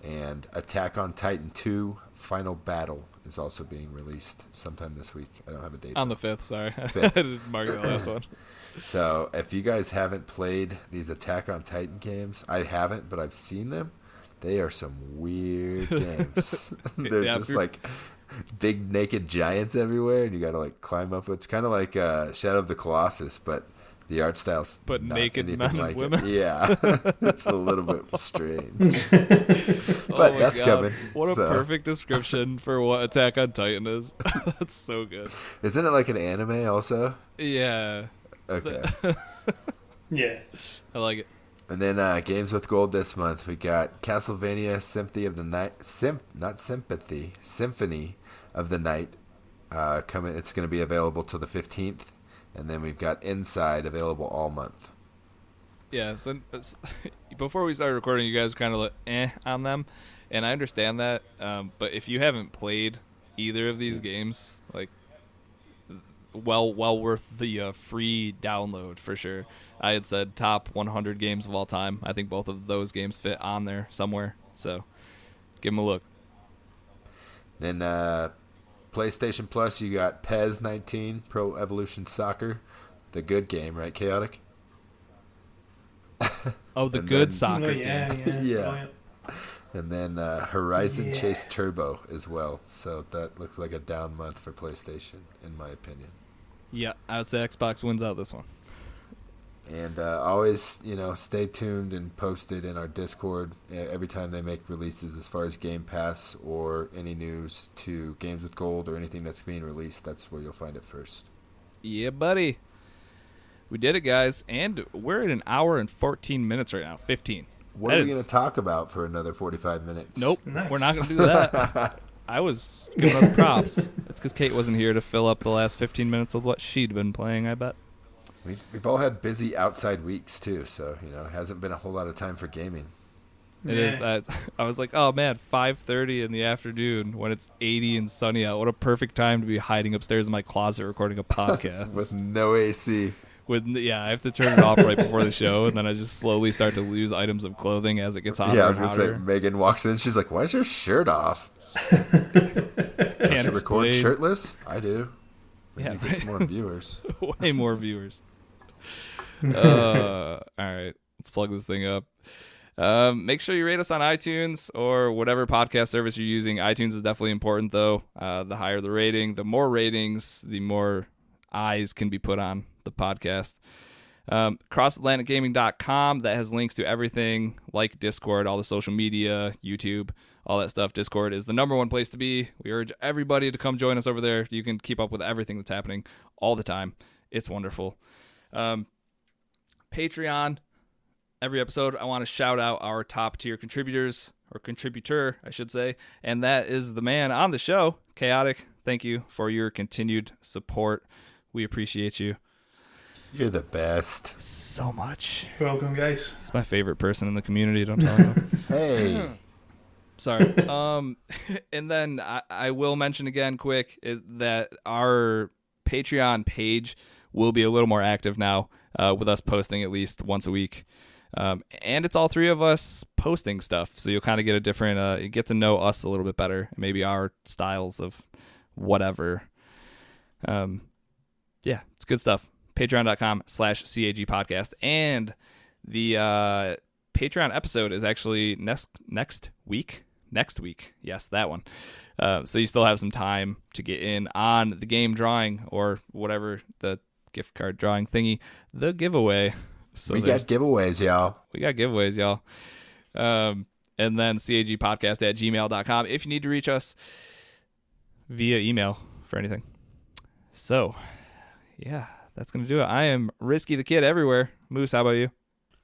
and Attack on Titan two Final Battle is also being released sometime this week. I don't have a date. On though. the fifth. Sorry, [laughs] Fifth. I didn't mark the last one. [laughs] So if you guys haven't played these Attack on Titan games, I haven't, but I've seen them. They are some weird [laughs] games. They're Yeah, just like big naked giants everywhere, and you got to like climb up. It's kind of like uh, Shadow of the Colossus, but the art style's But not naked anything men and like it. women. Yeah, [laughs] [laughs] it's a little bit strange. [laughs] Oh But my that's God. coming, What a perfect description for what Attack on Titan is. that's so good. Isn't it like an anime also? Yeah, Okay. Yeah. I like it. And then uh, games with gold this month, we got Castlevania Symphony of the Night, Sym- not Sympathy, Symphony of the Night, uh, coming. It's going to be available till the fifteenth, and then we've got Inside available all month. Yeah. So [laughs] before we started recording, you guys were kind of like eh on them, and I understand that. Um, but if you haven't played either of these games, like, well, well worth the uh, free download for sure. I had said top 100 games of all time. I think both of those games fit on there somewhere. So give them a look. Then uh, PlayStation Plus, you got PES 19 Pro Evolution Soccer, the good game, right? Chaotic. [laughs] Oh, the And good then- soccer Oh, yeah, game. yeah. Yeah. Oh, yeah. And then uh, Horizon Yeah. Chase Turbo as well. So that looks like a down month for PlayStation, in my opinion. Yeah, I would say Xbox wins out this one. And uh, always, you know, stay tuned and posted in our Discord uh, every time they make releases as far as Game Pass or any news to Games with Gold or anything that's being released. That's where you'll find it first. Yeah, buddy. We did it, guys, and we're at an hour and 14 minutes right now. 15. What That are we is- going to talk about for another 45 minutes? Nope, Nice. we're not going to do that. [laughs] I was giving us props. It's because Kate wasn't here to fill up the last 15 minutes of what she'd been playing, I bet. We've, we've all had busy outside weeks, too, so, you know, it hasn't been a whole lot of time for gaming. It is. Yeah. Uh, [laughs] I was like, oh man, 5:30 in the afternoon when it's 80 and sunny out. What a perfect time to be hiding upstairs in my closet recording a podcast. [laughs] With no AC. With yeah, I have to turn it off right before the show, and then I just slowly start to lose items of clothing as it gets hotter yeah, I was going to say. Megan walks in. She's like, why is your shirt off? [laughs] Can't Don't you record shirtless? I do. Maybe Yeah, it gets more viewers. way more viewers. [laughs] uh, all right, let's plug this thing up. Um, make sure you rate us on iTunes or whatever podcast service you're using. iTunes is definitely important, though. Uh, the higher the rating, the more ratings, the more eyes can be put on the podcast. Um, CrossAtlanticGaming.com that has links to everything like Discord, all the social media, YouTube, all that stuff. Discord is the number one place to be. We urge everybody to come join us over there. You can keep up with everything that's happening all the time. It's wonderful. Um, Patreon. Every episode, I want to shout out our top tier contributors or contributor, I should say, and that is the man on the show, Chaotic. Thank you for your continued support. We appreciate you You're the best. so much. Welcome, guys. He's my favorite person in the community. Don't tell him. [laughs] Hey. [laughs] Sorry. Um, [laughs] and then I, I will mention again, quick, is that our Patreon page will be a little more active now, uh, with us posting at least once a week. Um, and it's all three of us posting stuff, so you'll kind of get a different, uh, you get to know us a little bit better, maybe our styles of whatever. Um, yeah, it's good stuff. Patreon.com slash CAG podcast. And the uh, Patreon episode is actually next next week. Next week. Yes, that one. Uh, so you still have some time to get in on the game drawing or whatever the gift card drawing thingy, the giveaway. So we got there's- giveaways, y'all. we got giveaways, y'all. Um, and then cagpodcast at gmail.com if you need to reach us via email for anything. So, yeah, that's going to do it. I am Risky the Kid everywhere. Moose, how about you?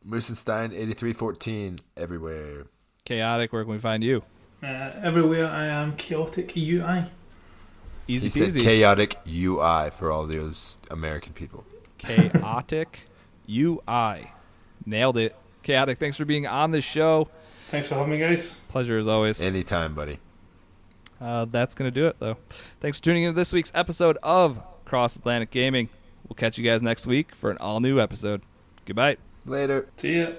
Moosenstein 8314 everywhere. Chaotic, where can we find you? Uh, everywhere I am chaotic UI. Easy He said peasy. chaotic UI for all those American people. Chaotic [laughs] UI. Nailed it. Chaotic, thanks for being on the show. Thanks for having me, guys. Pleasure as always. Anytime, buddy. Uh, that's going to do it, though. Thanks for tuning in to this week's episode of Cross Atlantic Gaming. We'll catch you guys next week for an all new episode. Goodbye. Later. See ya.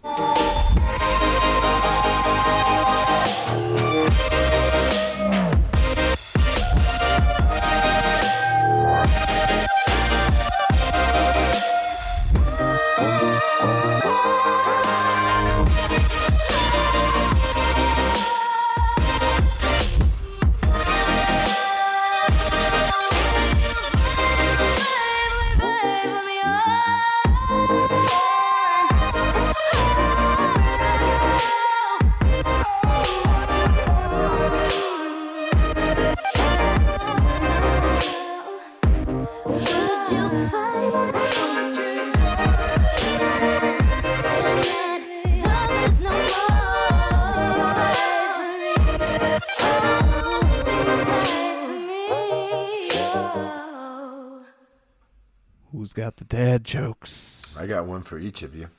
Got one for each of you.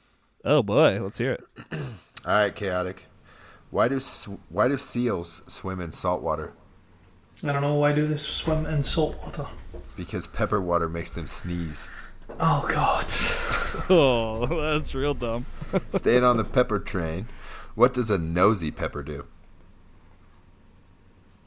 Oh boy, let's hear it. [clears throat] All right, chaotic. Why do sw- why do seals swim in salt water? I don't know why do they swim in salt water. Because pepper water makes them sneeze. Oh God. [laughs] Oh, that's real dumb. [laughs] Staying on the pepper train. What does a nosy pepper do?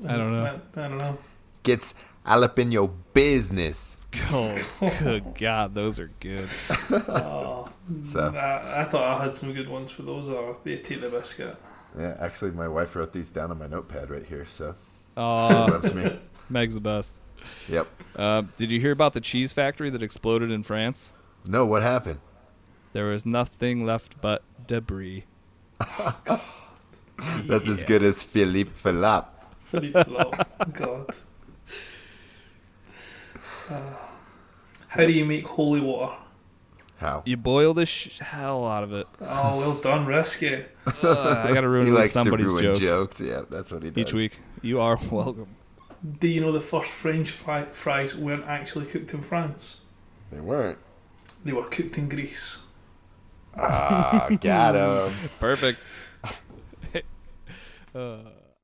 I don't know. I, I don't know. Gets jalapeno business. [laughs] Oh, good God, those are good. [laughs] Oh, So I, I thought I had some good ones for those. Or the take the biscuit. yeah, actually, my wife wrote these down on my notepad right here. So Oh, loves me. [laughs] Meg's the best. Yep. Uh, did you hear about the cheese factory that exploded in France? No, what happened? There was nothing left but debris. That's as good as Philippe Philip. Philippe Philip. God. Uh, How do you make holy water? How? You boil the sh- hell out of it. Oh, well done, risky. Ugh, I gotta ruin [laughs] He it with likes to somebody's ruin joke jokes. Yeah, that's what he does. each week. You are [laughs] welcome. Do you know the first French fri- fries weren't actually cooked in France? They weren't. They were cooked in Greece. Ah, got him. [laughs] Perfect. uh,